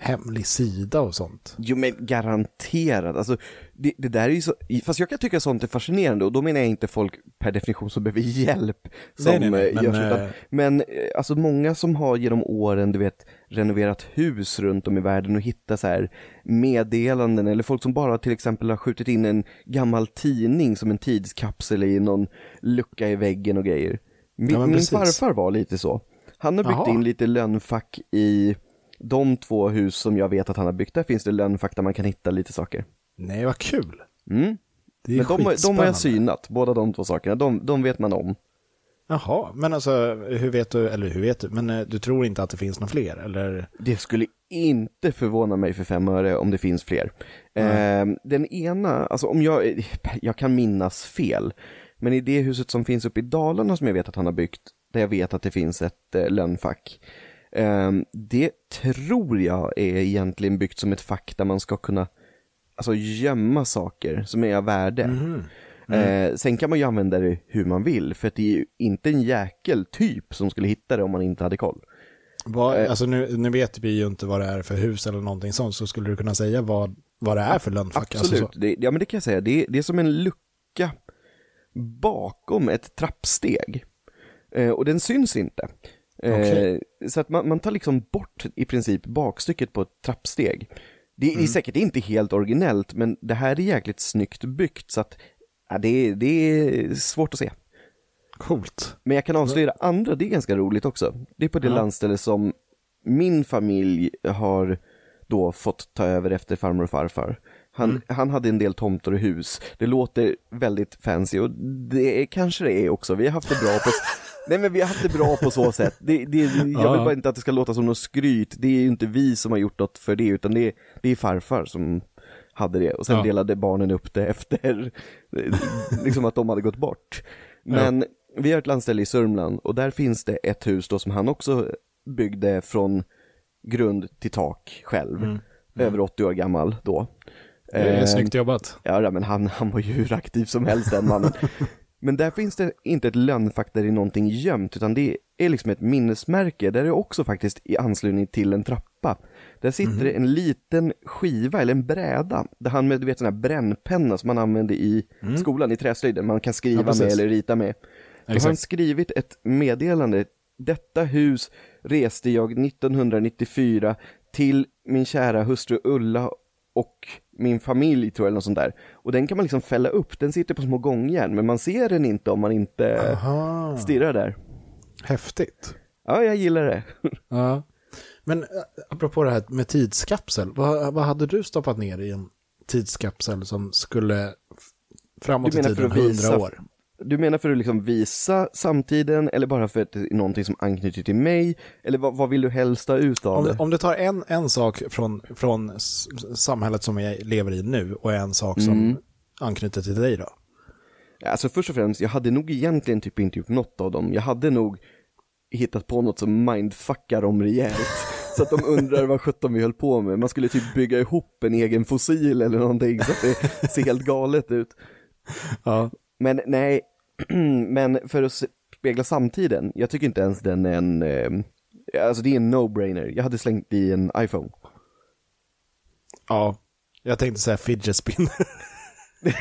hemlig sida och sånt. Jo men garanterat, alltså det, det där är ju så, fast jag kan tycka sånt är fascinerande och då menar jag inte folk per definition som behöver hjälp som Nej, nej, nej, eh, men, görs, utan, eh, men eh, alltså många som har genom åren, du vet, renoverat hus runt om i världen och hittat så här meddelanden eller folk som bara till exempel har skjutit in en gammal tidning som en tidskapsel i någon lucka i väggen och grejer. Min, Ja, men min farfar var lite så. Han har byggt Jaha. in lite lönnfack i de två hus som jag vet att han har byggt, där finns det lönnfack där man kan hitta lite saker. Nej, vad kul. Mm. Det är Men de, de har jag synat, båda de två sakerna, de, de vet man om. Jaha, men alltså hur vet du, eller hur vet du, men eh, du tror inte att det finns några fler, eller? Det skulle inte förvåna mig för fem öre om det finns fler. Eh, den ena, alltså om jag, jag kan minnas fel, men i det huset som finns uppe i Dalarna som jag vet att han har byggt, där jag vet att det finns ett eh, lönnfack, eh, det tror jag är egentligen byggt som ett fack där man ska kunna alltså gömma saker som är av värde. Mhm. Eh, sen kan man ju använda det hur man vill, för det är ju inte en jäkel typ som skulle hitta det om man inte hade koll. Vad, Eh. alltså nu, nu vet vi ju inte vad det är för hus eller någonting sånt, så skulle du kunna säga vad, vad det är för lönnfack? Absolut, Alltså så. det, ja men det kan jag säga. Det, är- det är som en lucka bakom ett trappsteg. Eh, och den syns inte. Eh, Okej. Så att man, man tar liksom bort i princip bakstycket på ett trappsteg. Det, Mm. är säkert inte helt originellt, men det här är jäkligt snyggt byggt så att ja, det, är- det är svårt att se. Coolt. Men jag kan avslöja andra, det är ganska roligt också. Det är på det Ja. landställe som min familj har då fått ta över efter farmor och farfar. Han, Mm. han hade en del tomter och hus. Det låter väldigt fancy och det kanske det är också. Vi har haft det bra på, nej men vi har haft det bra på så sätt. Det, det, jag vill Ja. bara inte att det ska låta som något skryt. Det är ju inte vi som har gjort något för det, utan det, är- det är farfar som hade det. Och sen Ja. delade barnen upp det efter, liksom att de hade gått bort. Men vi har ett landställe i Sörmland och där finns det ett hus då som han också byggde från grund till tak själv. Över 80 år gammal då. Det är Eh, snyggt jobbat. Ja, ja, men han, han var ju hur aktiv som helst den mannen. Men där finns det inte ett det är någonting gömt, utan det är liksom ett minnesmärke där det också faktiskt i anslutning till en trappa. Där sitter det en liten skiva eller en bräda där han med du vet sån här brännpenna som man använde i skolan i träslöjden, man kan skriva Ja, med eller rita med. Då har han skrivit ett meddelande. Detta hus reste jag 1994 till min kära hustru Ulla och min familj tror jag, eller något sånt där. Och den kan man liksom fälla upp, den sitter på små gångjärn, men man ser den inte om man inte Aha, stirrar där. häftigt. Ja, jag gillar det. Ja. Men äh, apropå det här med tidskapsel, vad, vad hade du stoppat ner i en tidskapsel som skulle framåt i tiden, att visa- 100 år? Du menar för att liksom visa samtiden, eller bara för att det är någonting som anknyter till mig? Eller vad, vad vill du helst ha ut av Om, det? om du tar en, en sak från, från samhället som jag lever i nu och en sak som Mm. anknyter till dig då? Alltså först och främst, jag hade nog egentligen typ inte gjort något av dem. Jag hade nog hittat på något som mindfuckar dem rejält. Så att de undrar vad sjutton vi höll på med. Man skulle typ bygga ihop en egen fossil eller någonting så att det ser helt galet ut. Ja. Men nej, men för att spegla samtiden, jag tycker inte ens den är en, eh, alltså det är en no-brainer. Jag hade slängt i en iPhone. Ja, jag tänkte säga fidget spinner.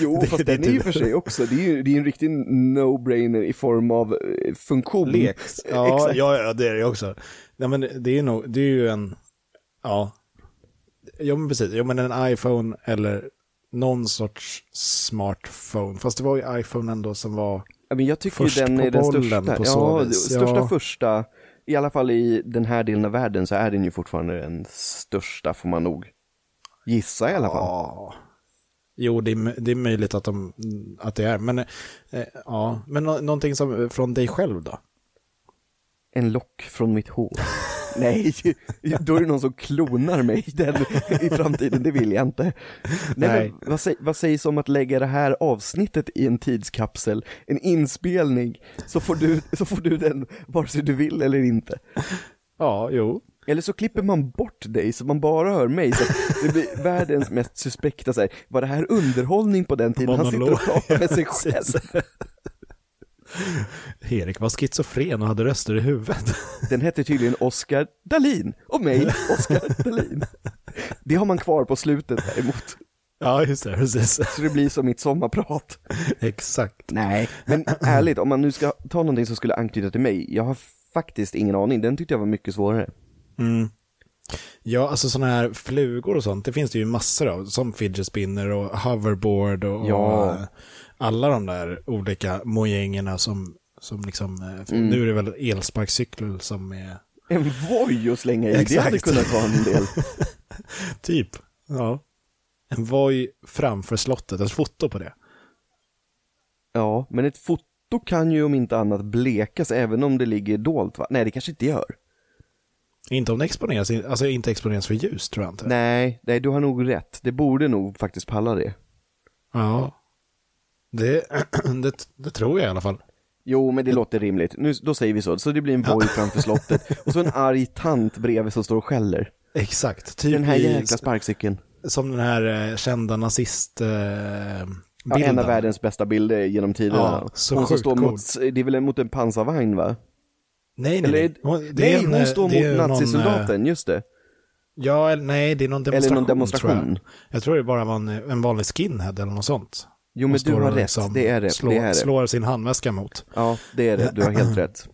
Jo, Det- fast det den är ju för sig också, det är ju det är en riktig no-brainer i form av eh, funktion. Leks. Ja, Exakt. ja, ja, det är det också. Nej, men det är, nog, det är ju en, ja, ja men precis, ja men en iPhone eller någon sorts smartphone. Fast det var ju iPhone ändå som var, Ja, men jag tycker Först den på är den bollen största. på så ja, vis, största ja. första, i alla fall i den här delen av världen så är den ju fortfarande den största får man nog gissa i alla fall. ja. Jo, det är, det är möjligt att, de, att det är, men eh, ja, men nå- någonting som från dig själv då? En lock från mitt hår. Nej, då är det någon som klonar mig den, i framtiden, det vill jag inte. Nej, Nej. Men, vad, vad sägs om att lägga det här avsnittet i en tidskapsel, en inspelning, så får du, så får du den vare sig du vill eller inte. Ja, jo. Eller så klipper man bort dig så man bara hör mig, så det blir världens mest suspekta så här. var det här underhållning på den tiden? Han sitter och Monolog. pratar med sig själv. Erik var schizofren och hade röster i huvudet. Den hette tydligen Oskar Dalin och mig, Oskar Dalin. Det har man kvar på slutet däremot. Ja, just det, precis. Så det blir som mitt sommarprat. Exakt. Nej, men ärligt, om man nu ska ta någonting som skulle anknyta till mig, jag har faktiskt ingen aning, den tyckte jag var mycket svårare. Mm. Ja, alltså sådana här flugor och sånt, det finns det ju massor av, som fidget spinner och hoverboard och, Ja. Alla de där olika mojängerna som, som liksom, eh, Mm. nu är det väl elsparkcyklar som är En voj att slänga i, det Exakt. hade kunnat vara en del. typ, ja, en voj framför slottet, ett foto på det. Ja, men ett foto kan ju om inte annat blekas även om det ligger dolt va? Nej, det kanske inte gör. Inte om det exponeras, alltså inte exponeras för ljus tror jag inte. Nej, nej, du har nog rätt. Det borde nog faktiskt palla det. Ja, det, det, det tror jag i alla fall. Jo, men det låter rimligt. Nu, då säger vi så. Så det blir en voj framför slottet och så en arg tant bredvid som står och skäller. Exakt, typ Den här jäkla sparkcykeln. som den här eh, kända nazist eh, Ja, en av världens bästa bilder genom tiderna. Ja, hon som står cool. mot, det är väl mot en pansarvagn va? Nej, nej, Eller. Hon, nej, en, hon eh, står mot någon, nazisoldaten, just det. Ja, eller, nej, det är någon Eller demonstration. någon demonstration. Tror jag. jag tror det bara var en, en vanlig skinhead eller något sånt. Jo men du har rätt, liksom det är det. Slår, det är det. slår sin handväska mot. Ja, det är det, du har helt rätt.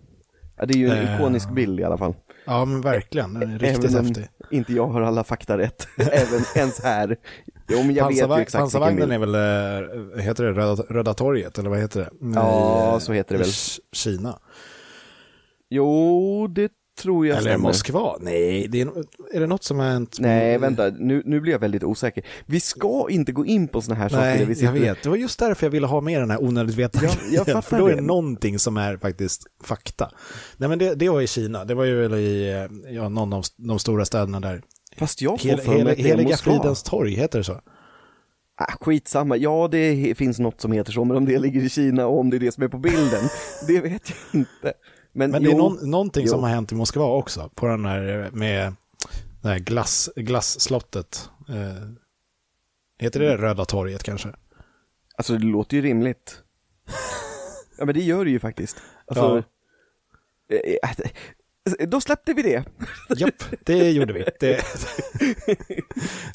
Ja, det är ju en Eh, ikonisk bild i alla fall. Ja, men verkligen. Den är Riktigt Även häftig. inte jag har alla fakta rätt, även ens här. Jo men jag vet ju Pansarvagn, exakt pansarvagnen är väl, eh, heter det Röda, Röda torget, eller vad heter det? Ja, I, så heter det väl. Kina. Jo, det tror jag Eller stämmer. Moskva? Nej, det är, är det något som har hänt? Nej, vänta, nu, nu blir jag väldigt osäker. Vi ska inte gå in på såna här saker. där Nej, jag vet. Det var just därför jag ville ha med den här onödigt vetande Ja, jag fattar För då är det. någonting som är faktiskt fakta. Nej, men det, det var i Kina. Det var ju väl i ja, någon av de stora städerna där. Fast jag får Hel, för mig hel, att det är Heliga. Fridens torg, heter det så? Ah, skitsamma, ja det finns något som heter så, men om det ligger i Kina och om det är det som är på bilden, det vet jag inte. Men, Men jo, det är någon, någonting jo. som har hänt i Moskva också, på den här med det här glass, glasslottet. Eh, heter det Röda torget kanske? alltså det låter ju rimligt. ja men det gör det ju faktiskt. Alltså, eh, eh, då släppte vi det. Japp, det gjorde vi. Det,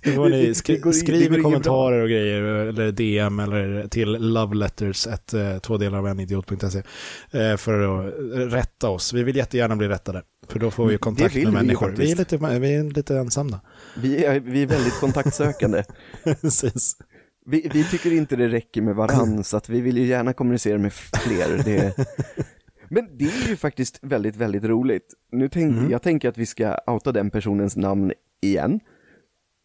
det får ni skri, går skriv i kommentarer och grejer, eller DM eller till loveletters, ett, eh, två delar av en idiot.se, eh, för att rätta oss. Vi vill jättegärna bli rättade, för då får vi kontakt med vi människor. Vi är, lite, vi är lite ensamma. Vi är, vi är väldigt kontaktsökande. Precis. Vi, vi tycker inte det räcker med varann, så att vi vill ju gärna kommunicera med fler. Det... Men det är ju faktiskt väldigt, väldigt roligt. Nu tänk, Mm. Jag tänker att vi ska outa den personens namn igen.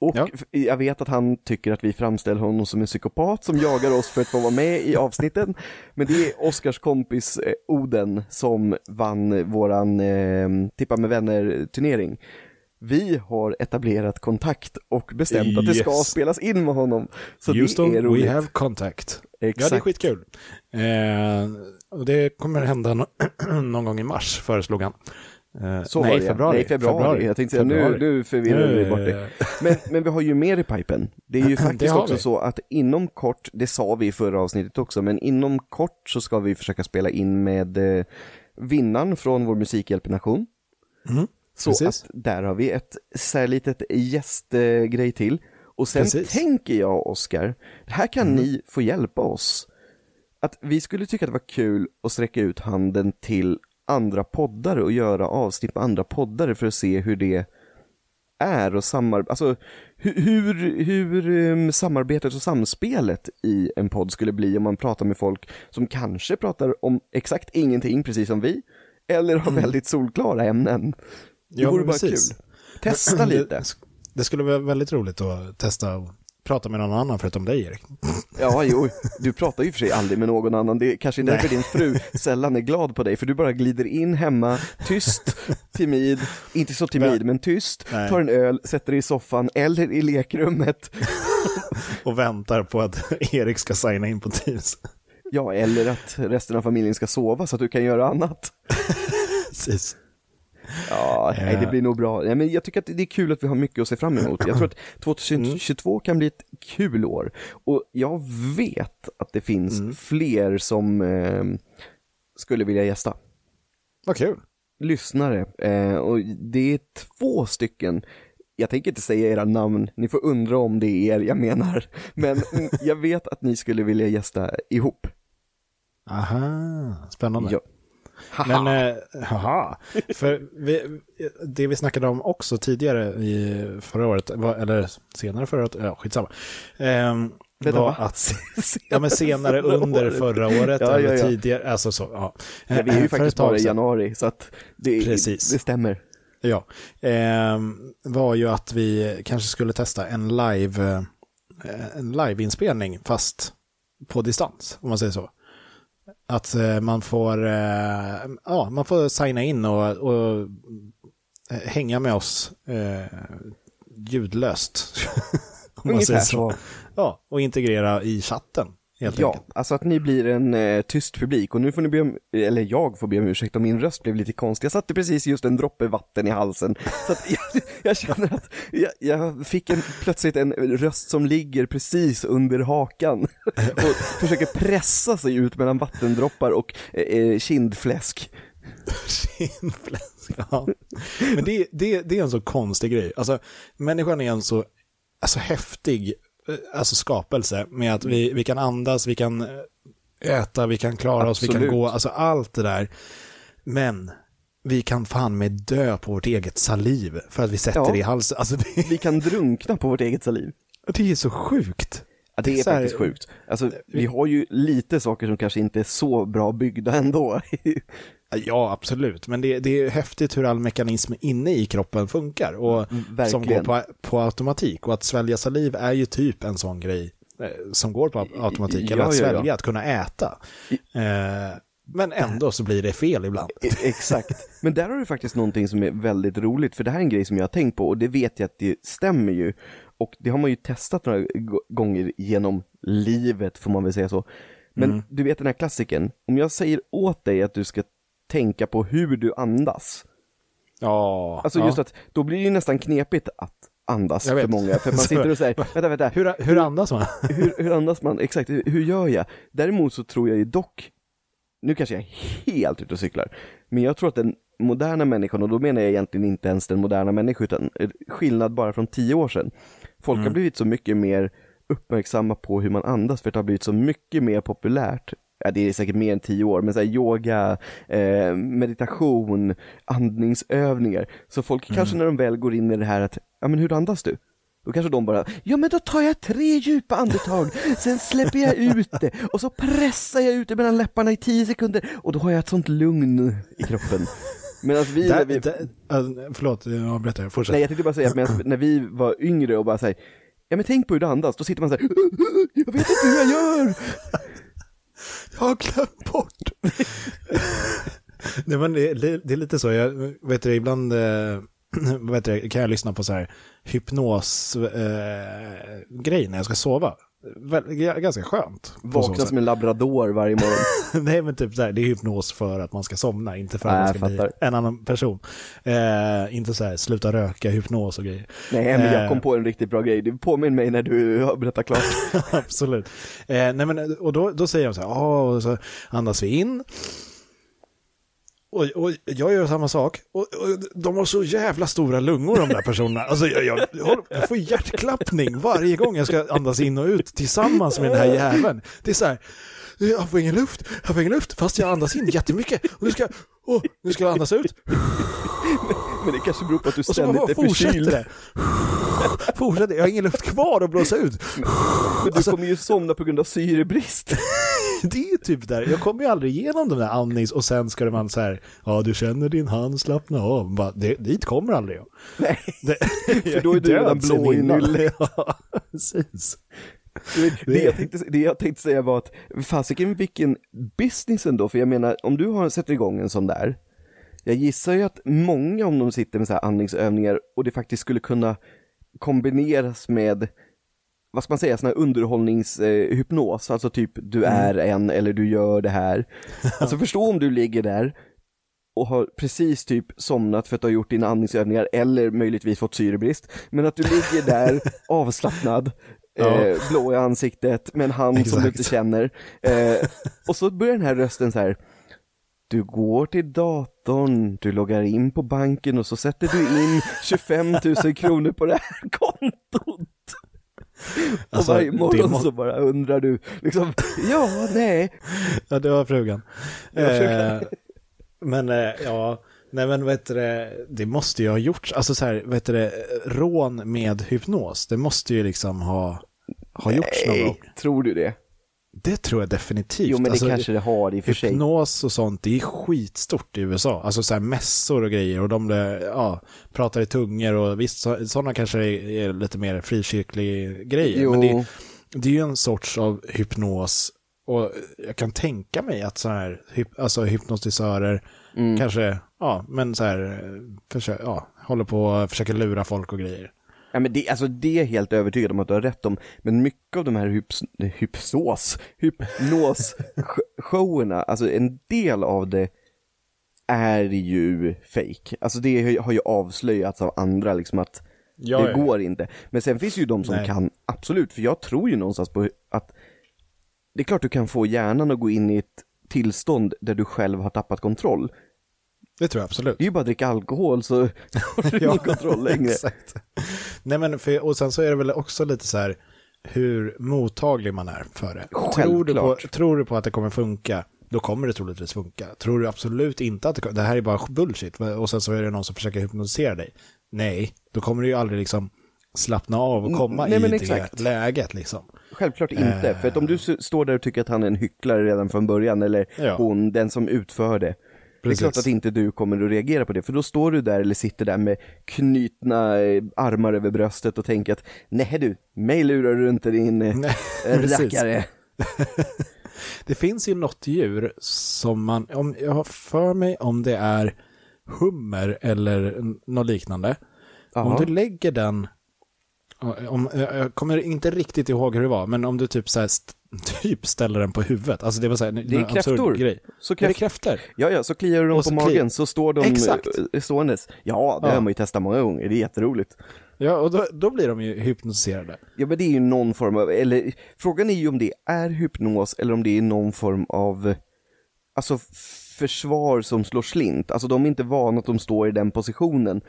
Och Ja. jag vet att han tycker att vi framställer honom som en psykopat som jagar oss för att få vara med i avsnitten. Men det är Oskars kompis eh, Oden som vann våran eh, Tippa med vänner-turnering. Vi har etablerat kontakt och bestämt att det ska Yes. spelas in med honom. Så Houston, det är roligt. we have contact. Exakt. Ja, det är skitkul. Eh, och det kommer hända no- någon gång i mars, föreslog han. Eh, Så nej, februari. Nej, februari. Jag tänkte säga, nu, Februari. nu förvirrar vi Nu- bort det. Men, men vi har ju mer i pipen. Det är ju faktiskt också vi. så att inom kort, det sa vi i förra avsnittet också, men inom kort så ska vi försöka spela in med eh, vinnaren från vår Musikhjälpen-nation. Mm, Så precis. att där har vi ett så här litet gästgrej till. Och sen Precis. tänker jag, Oskar, här kan Mm. ni få hjälpa oss. Att vi skulle tycka att det var kul att sträcka ut handen till andra poddare och göra avsnitt med andra poddare för att se hur det är och samarbeta, alltså hur, hur, hur um, samarbetet och samspelet i en podd skulle bli om man pratar med folk som kanske pratar om exakt ingenting, precis som vi, eller har väldigt solklara ämnen. Det Ja, vore bara precis. kul. Testa lite. Det, skulle vara väldigt roligt att testa och prata med någon annan förutom dig, Erik. Ja, jo, du pratar ju för sig aldrig med någon annan. Det är kanske är därför din fru sällan är glad på dig, för du bara glider in hemma, tyst, timid, inte så timid, Men- men tyst, Nej. tar en öl, sätter dig i soffan eller i lekrummet. Och väntar på att Erik ska signa in på Teams. Ja, eller att resten av familjen ska sova så att du kan göra annat. Precis. Ja, nej, det Eh. blir nog bra. Nej, men jag tycker att det är kul att vi har mycket att se fram emot. Jag tror att 2022 kan bli ett kul år. Och jag vet att det finns fler som, eh, skulle vilja gästa. Vad kul. Lyssnare, eh, och det är två stycken. Jag tänker inte säga era namn, ni får undra om det är er jag menar. Men mm, jag vet att ni skulle vilja gästa ihop. Aha, spännande. Ja. Men, eh, haha, för vi, det vi snackade om också tidigare i förra året, var, eller senare förra året, ja skitsamma. Eh, Vänta, var va? att, ja men senare under förra året, Ja, eller ja, ja. tidigare, alltså så, ja. Ja, vi är ju Eh, faktiskt bara i januari, så att det, Precis. det stämmer. Ja, ehm, var ju att vi kanske skulle testa en live, eh, en liveinspelning fast på distans, om man säger så. Att eh, man får, eh, ja, man får signa in och, och hänga med oss eh, ljudlöst. Ungefär så. Ja, och integrera i chatten, helt Ja, enkelt. alltså att ni blir en eh, tyst publik och nu får ni be om, eller jag får be om ursäkt om min röst blev lite konstig. Jag satte precis just en droppe vatten i halsen. Så att jag, jag känner att jag, jag fick en, plötsligt en röst som ligger precis under hakan och försöker pressa sig ut mellan vattendroppar och eh, eh, kindfläsk. Skinnfläsk, ja. Men det, det, det är en så konstig grej. Alltså, människan är en så alltså, häftig alltså, skapelse med att vi, vi kan andas, vi kan eh, äta, vi kan klara oss, vi kan Absolut. gå, alltså allt det där. Men vi kan fan med dö på vårt eget saliv för att vi sätter Ja. det i halsen. Alltså, det, Vi kan drunkna på vårt eget saliv. det är så sjukt. Ja, det är Så här- faktiskt sjukt. Alltså, vi har ju lite saker som kanske inte är så bra byggda ändå. Ja, absolut. Men det, det är häftigt hur all mekanism inne i kroppen funkar och som går verkligen. på, på automatik. Och att svälja saliv är ju typ en sån grej eh, som går på automatik. Eller Ja, att ja, ja. svälja, att kunna äta. Eh, men ändå så blir det fel ibland. E- Exakt. Men där har du faktiskt någonting som är väldigt roligt, för det här är en grej som jag har tänkt på och det vet jag att det stämmer ju. Och det har man ju testat några gånger genom livet, får man väl säga så. Men Mm. du vet den här klassiken, om jag säger åt dig att du ska tänka på hur du andas, Ja, alltså ja. just att då blir det ju nästan knepigt att andas för många, för man sitter och säger, vänta, vänta, Hur, hur andas man? hur, hur andas man? Exakt, hur, hur gör jag? Däremot så tror jag ju dock, nu kanske jag är helt ute och cyklar, men jag tror att den moderna människan, och då menar jag egentligen inte ens den moderna människan, utan eh, skillnad bara från tio år sedan. Folk har blivit så mycket mer uppmärksamma på hur man andas, för det har blivit så mycket mer populärt. Ja, det är säkert mer än tio år, men så här, yoga, eh, meditation, andningsövningar. Så folk kanske när de väl går in i det här att, ja men hur andas du? Då kanske de bara, ja men då tar jag tre djupa andetag, sen släpper jag ut det och så pressar jag ut det mellan läpparna i tio sekunder och då har jag ett sånt lugn i kroppen. Medan vi, när Där, vi där, äh, förlåt, jag avbryter. Fortsätt. nej jag tänkte bara säga att när vi var yngre och bara säger ja men tänk på hur du andas, då sitter man så här, jag vet inte hur jag gör. Jag har glömt bort. det, men det, det, är lite så, jag vet du, ibland eh, vet du, kan jag lyssna på så här hypnos eh, grej när jag ska sova. Ganska skönt. Vakna som en labrador varje morgon. Nej men typ så här, det är hypnos för att man ska somna, inte för att man ska bli fattar. en annan person. Eh, inte så här, sluta röka, hypnos och grejer. Nej men jag Eh. kom på en riktigt bra grej, det påminner mig när du har berättat klart. Absolut. Eh, nej men, och då, då säger de så här, och så andas vi in. Och, och jag gör samma sak. Och, och de har så jävla stora lungor de där personerna. Alltså jag, jag, jag, jag får hjärtklappning varje gång jag ska andas in och ut tillsammans med den här jäveln. Det är så här, jag får ingen luft, jag får ingen luft, fast jag andas in jättemycket. Och nu ska, åh, nu ska jag andas ut. Men det kanske beror på att du ständigt är förkyld. det. Fortsätter, jag har ingen luft kvar att blåsa ut. Men du kommer ju somna på grund av syrebrist. Det är ju typ där, jag kommer ju aldrig igenom den där andnings och sen ska det man så här, ja du känner din hand slappna av. Bara, det, dit kommer aldrig jag. Nej. Det, För då är du redan blå i nyllet. Ja, precis. Det- jag tänkte, det jag tänkte säga var att, fasiken vilken business ändå, för jag menar om du har, sätter igång en sån där, jag gissar ju att många om de sitter med så här andningsövningar och det faktiskt skulle kunna kombineras med vad ska man säga, sån här underhållningshypnos, alltså typ du är en eller du gör det här. Alltså förstå om du ligger där och har precis typ somnat för att du har gjort dina andningsövningar eller möjligtvis fått syrebrist, men att du ligger där avslappnad, Ja. eh, blå i ansiktet med en hand som du Exakt. inte känner. Eh, och så börjar den här rösten så här. Du går till datorn, du loggar in på banken och så sätter du in 25 000 kronor på det här kontot. Alltså, och varje morgon må- så bara undrar du, liksom, ja, nej. Ja, det var frugan. Det var frugan. Eh, men eh, ja, nej men vet du det, det måste ju ha gjorts, alltså så här, vet du det, rån med hypnos, det måste ju liksom ha, ha gjorts någon gång. tror du det? Det tror jag definitivt. Jo, men det Alltså, kanske det har i och för sig. Hypnos och sånt, det är skitstort i USA. Alltså så här mässor och grejer och de ja, pratar i tungor och visst, så, sådana kanske är, lite mer frikyrklig grejer. Jo. Men det, det är ju en sorts av hypnos och jag kan tänka mig att så här, alltså hypnotisörer Mm. kanske, ja, men så här, försö, ja, håller på och försöker lura folk och grejer. Ja, men det, alltså det är jag helt övertygad om att du har rätt om, men mycket av de här hyps, hypsos, hypnos-showerna, alltså en del av det är ju fake. Alltså det har ju avslöjats av andra liksom att Ja, det ja. går inte. Men sen finns ju de som Nej. kan, absolut, för jag tror ju någonstans på att det är klart du kan få hjärnan att gå in i ett tillstånd där du själv har tappat kontroll. Det tror jag absolut. Det är ju bara att dricka alkohol så har du ingen kontroll längre. Exakt. Nej men, för, och sen så är det väl också lite så här hur mottaglig man är för det. Tror du, på, Självklart. tror du på att det kommer funka, då kommer det troligtvis funka. Tror du absolut inte att det kommer, det här är bara bullshit, och sen så är det någon som försöker hypnotisera dig. Nej, då kommer du ju aldrig liksom slappna av och komma Nej, i men det exakt. läget liksom. Självklart inte, för att om du s- står där och tycker att han är en hycklare redan från början, eller Ja. hon, den som utför det. Det är Precis. klart att inte du kommer att reagera på det, för då står du där eller sitter där med knutna eh, armar över bröstet och tänker att nej du, mig lurar du inte din eh, Nej, precis. rackare. Det finns ju något djur som man, om jag har för mig om det är hummer eller något liknande. Jaha. Om du lägger den, om, jag kommer inte riktigt ihåg hur det var, men om du typ så här, typ ställer den på huvudet. Alltså det var så här, Det är kräftor. Grej. Så Är det kräft... kräftor? Ja, ja, så kliar du dem på magen kli- så står de Exakt. eh, ståendes. Ja, det Ja. har man ju testat många gånger, det är jätteroligt. Ja, och då, då blir de ju hypnotiserade. Ja, men det är ju någon form av, eller frågan är ju om det är hypnos eller om det är någon form av, alltså försvar som slår slint. Alltså de är inte vana att de står i den positionen.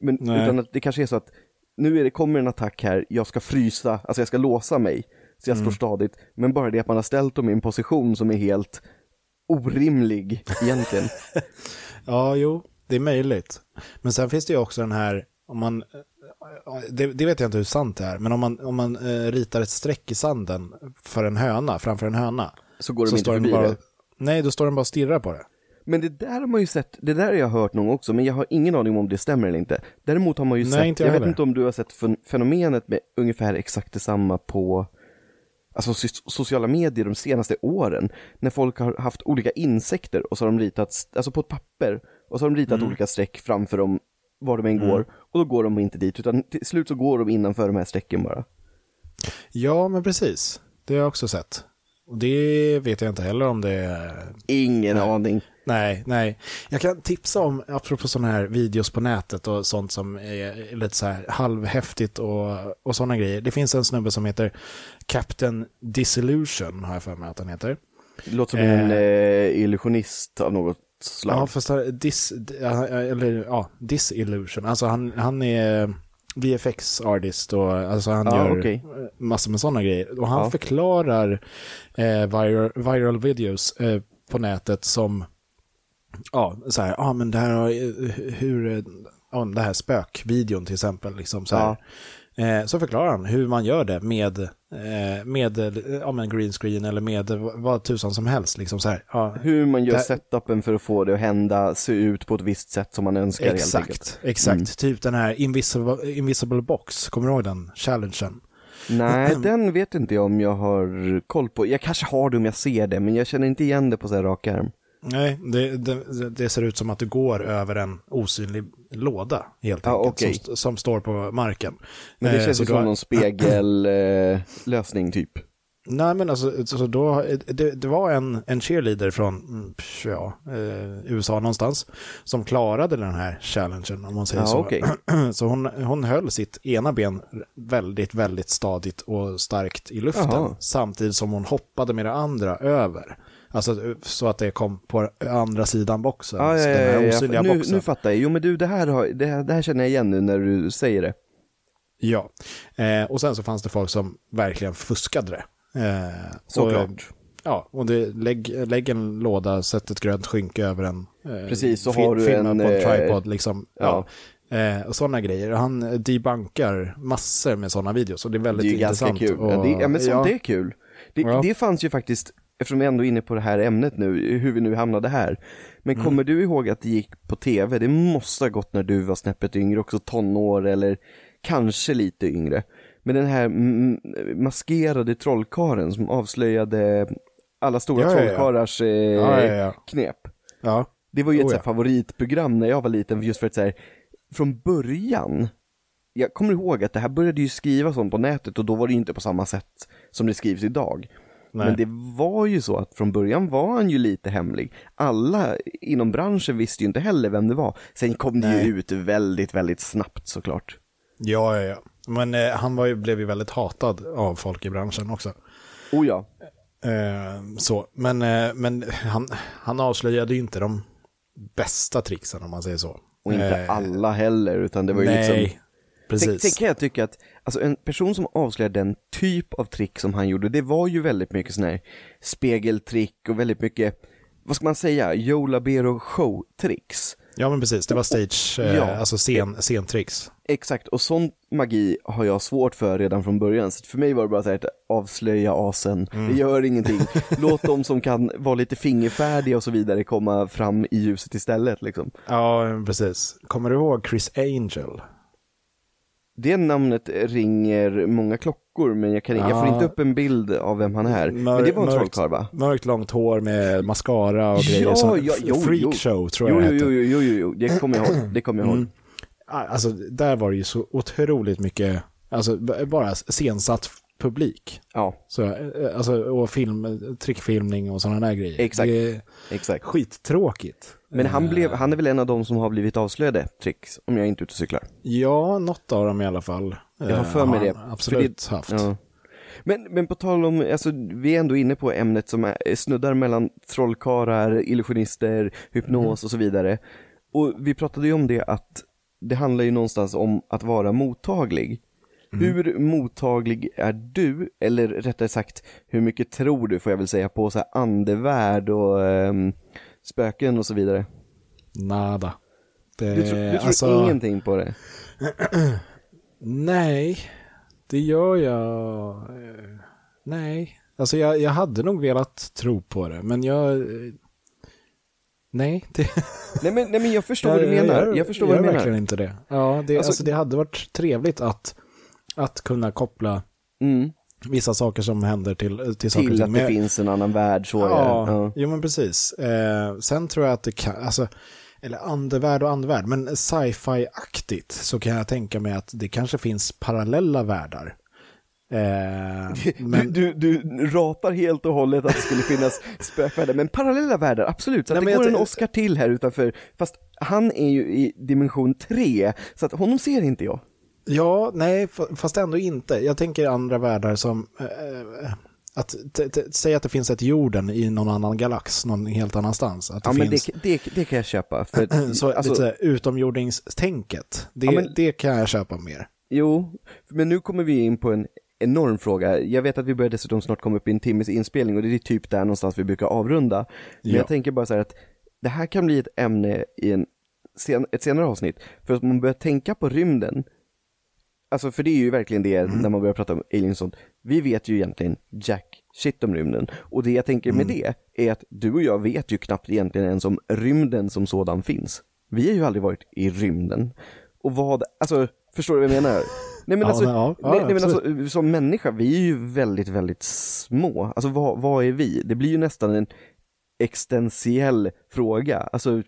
Men, Nej. utan att det kanske är så att nu är det, kommer en attack här, jag ska frysa, alltså jag ska låsa mig. Så jag står stadigt. Men bara det att man har ställt dem i en position som är helt orimlig egentligen. Ja, jo, det är möjligt. Men sen finns det ju också den här, om man, det, det vet jag inte hur sant det är, men om man, om man eh, ritar ett streck i sanden för en höna, framför en höna, Så går de så inte förbi bara, det. nej, då står den bara och stirrar på det. Men det där har man ju sett, det där har jag hört någon också, men jag har ingen aning om det stämmer eller inte. Däremot har man ju Nej, sett, jag, jag vet inte om du har sett fen- fenomenet med ungefär exakt detsamma på alltså so- sociala medier de senaste åren. När folk har haft olika insekter och så har de ritat, alltså på ett papper, och så har de ritat Mm. olika streck framför dem var de än går, och då går de inte dit, utan till slut så går de innanför de här strecken bara. Ja, men precis. Det har jag också sett. Och det vet jag inte heller om det är... Ingen aning. Nej, nej. Jag kan tipsa om, apropå sådana här videos på nätet och sånt som är lite så här halvhäftigt och, och sådana grejer. Det finns en snubbe som heter Captain Disillusion, har jag för mig att han heter. Det låter som en Eh. eh, illusionist av något slag. Ja, fast dis, eller ja, Disillusion. Alltså han, han är VFX-artist och alltså han Ja, gör okej. massor med sådana grejer. Och han Ja. förklarar eh, viral, viral videos eh, på nätet som, ja, så här, ja men det här har, eh, hur, eh, ja, det här spökvideon till exempel, liksom så här. Eh, så förklarar han hur man gör det med, med ja, men green screen eller med vad- tusan som helst. Liksom så här. Ja, Hur man gör Det- setupen för att få det att hända, se ut på ett visst sätt som man önskar. Exakt, exakt. Mm. Typ den här invisible, invisible box, kommer du ihåg den challengen? Nej, den vet inte jag om jag har koll på. Jag kanske har det om jag ser det, men jag känner inte igen det på så här rak arm. Nej, det, det, det ser ut som att du går över en osynlig låda helt enkelt, okej. som, som står på marken. Men det Eh, känns ju som har- någon spegellösning typ. Nej men alltså, så då, det, det var en, en cheerleader från mm, ja, eh, USA någonstans som klarade den här challengen om man säger Ja, så. okej. Så hon, hon höll sitt ena ben väldigt, väldigt stadigt och starkt i luften Jaha. samtidigt som hon hoppade med det andra över. Alltså så att det kom på andra sidan boxen, Ja, ja, så den ja, här ja, osynliga nu, boxen. nu fattar jag. Jo men du, det här, har, det, här, det här känner jag igen nu när du säger det. Ja, eh, och sen så fanns det folk som verkligen fuskade det. Eh, Såklart. Och, ja, och det, lägg, lägg en låda, sätt ett grönt skynke över en. Eh, Precis, så har du en, på en eh, tripod liksom. Ja. Eh, och sådana grejer. Han debunkar massor med sådana videos och det är Det är väldigt ju ganska intressant. kul. Ja, det, ja men sånt ja, är kul. Det, Ja. det fanns ju faktiskt, eftersom vi ändå är inne på det här ämnet nu, hur vi nu hamnade här. Men Mm. kommer du ihåg att det gick på tv? Det måste ha gått när du var snäppet yngre, också tonår eller kanske lite yngre. Men den här maskerade trollkaren som avslöjade alla stora Ja, ja, ja. trollkarlars eh, Ja, ja, ja. knep. ja. Det var ju ett Oh, ja. favoritprogram när jag var liten, just för att så här, från början, jag kommer ihåg att det här började ju skrivas om på nätet och då var det ju inte på samma sätt som det skrivs idag. Nej. Men det var ju så att från början var han ju lite hemlig. Alla inom branschen visste ju inte heller vem det var. Sen kom det Nej. ju ut väldigt, väldigt snabbt såklart. ja, ja, ja. Men eh, han var ju, blev ju väldigt hatad av folk i branschen också. Oh ja. Eh, så, men, eh, men han, han avslöjade ju inte de bästa tricksen om man säger så. Och inte Eh, alla heller, utan det var ju Nej, liksom precis. sen kan jag tycka att, alltså en person som avslöjar den typ av trick som han gjorde, det var ju väldigt mycket sån här spegeltrick och väldigt mycket, vad ska man säga, Joe Labero show-tricks. Ja, men precis. Det var stage, eh, Ja. alltså scen, scentricks. Exakt, och sån magi har jag svårt för redan från början. Så för mig var det bara så här att avslöja asen, Mm. det gör ingenting. Låt de som kan vara lite fingerfärdiga och så vidare komma fram i ljuset istället liksom. Ja, precis. Kommer du ihåg Chris Angel? Det namnet ringer många klockor, men jag, kan, jag får Ja. inte upp en bild av vem han är. men det var en trollkarl va? Mörkt långt hår med mascara och grejer. Ja, ja, jo, Freak jo. show tror Jo, jag jo, det jo, hette. jo, jo, jo, det kommer jag ihåg. Det kommer jag ihåg. Mm. Alltså, där var det ju så otroligt mycket, alltså bara scensatt publik. Ja, Så, eh, alltså, och film, trickfilmning och sådana där grejer. Exakt. Det är exakt. skittråkigt. Men han, Eh, blev, han är väl en av de som har blivit avslöjade tricks, om jag inte är ute och cyklar. Ja, något av dem i alla fall. Jag har eh, för mig han det. Absolut För det- haft. Ja. Men, men på tal om, alltså vi är ändå inne på ämnet som är, snuddar mellan trollkarlar, illusionister, hypnos och så vidare. Och vi pratade ju om det att det handlar ju någonstans om att vara mottaglig. Hur mottaglig är du, eller rättare sagt, hur mycket tror du, får jag väl säga, på så här andevärld och ehm, spöken och så vidare? Nada. Det, Du, tror- du tror alltså, ingenting på det? Nej, det gör jag. eh, Nej, alltså jag, jag hade nog velat tro på det, men jag... eh, Nej, det, Nej men, nej men jag förstår vad du menar, jag förstår vad du menar. verkligen inte det. Ja, det, Alltså- alltså, det hade varit trevligt att, att kunna koppla Mm. vissa saker som händer till, till saker och Till ting. att Men det finns en annan värld, så är Ja, det. Ja. jo men precis. Eh, sen tror jag att det kan, alltså, eller andevärld och andevärld, men sci-fi-aktigt så kan jag tänka mig att det kanske finns parallella världar. Eh, men, Du, du, du ratar helt och hållet att det skulle finnas spökvärldar, men parallella världar, absolut. Så att Nej, det men jag går en Oscar till här utanför, fast han är ju i dimension 3, så att honom ser inte jag. Ja, nej, fast ändå inte. Jag tänker andra världar som, eh, att säga att det finns ett jorden i någon annan galax, någon helt annanstans. Att det Ja men finns, det, det, det kan jag köpa, för så alltså, lite så här utomjordingstänket, det, Ja, men- det kan jag köpa mer. Jo, men nu kommer vi in på en enorm fråga. Jag vet att vi börjar dessutom snart komma upp i en timmes inspelning och det är typ där någonstans vi brukar avrunda. Men Ja. jag tänker bara så här att det här kan bli ett ämne i en sen, ett senare avsnitt. För att man börjar tänka på rymden, alltså för det är ju verkligen det Mm. när man börjar prata om aliens och sånt. Vi vet ju egentligen jack shit om rymden. Och det jag tänker Mm. med det är att du och jag vet ju knappt egentligen ens om rymden som sådan finns. Vi har ju aldrig varit i rymden. Och vad, alltså, förstår du vad jag menar? Nej men alltså, ja, ja, nej, nej, men alltså, som människa, vi är ju väldigt, väldigt små. Alltså vad, vad är vi? Det blir ju nästan en existentiell fråga. Alltså,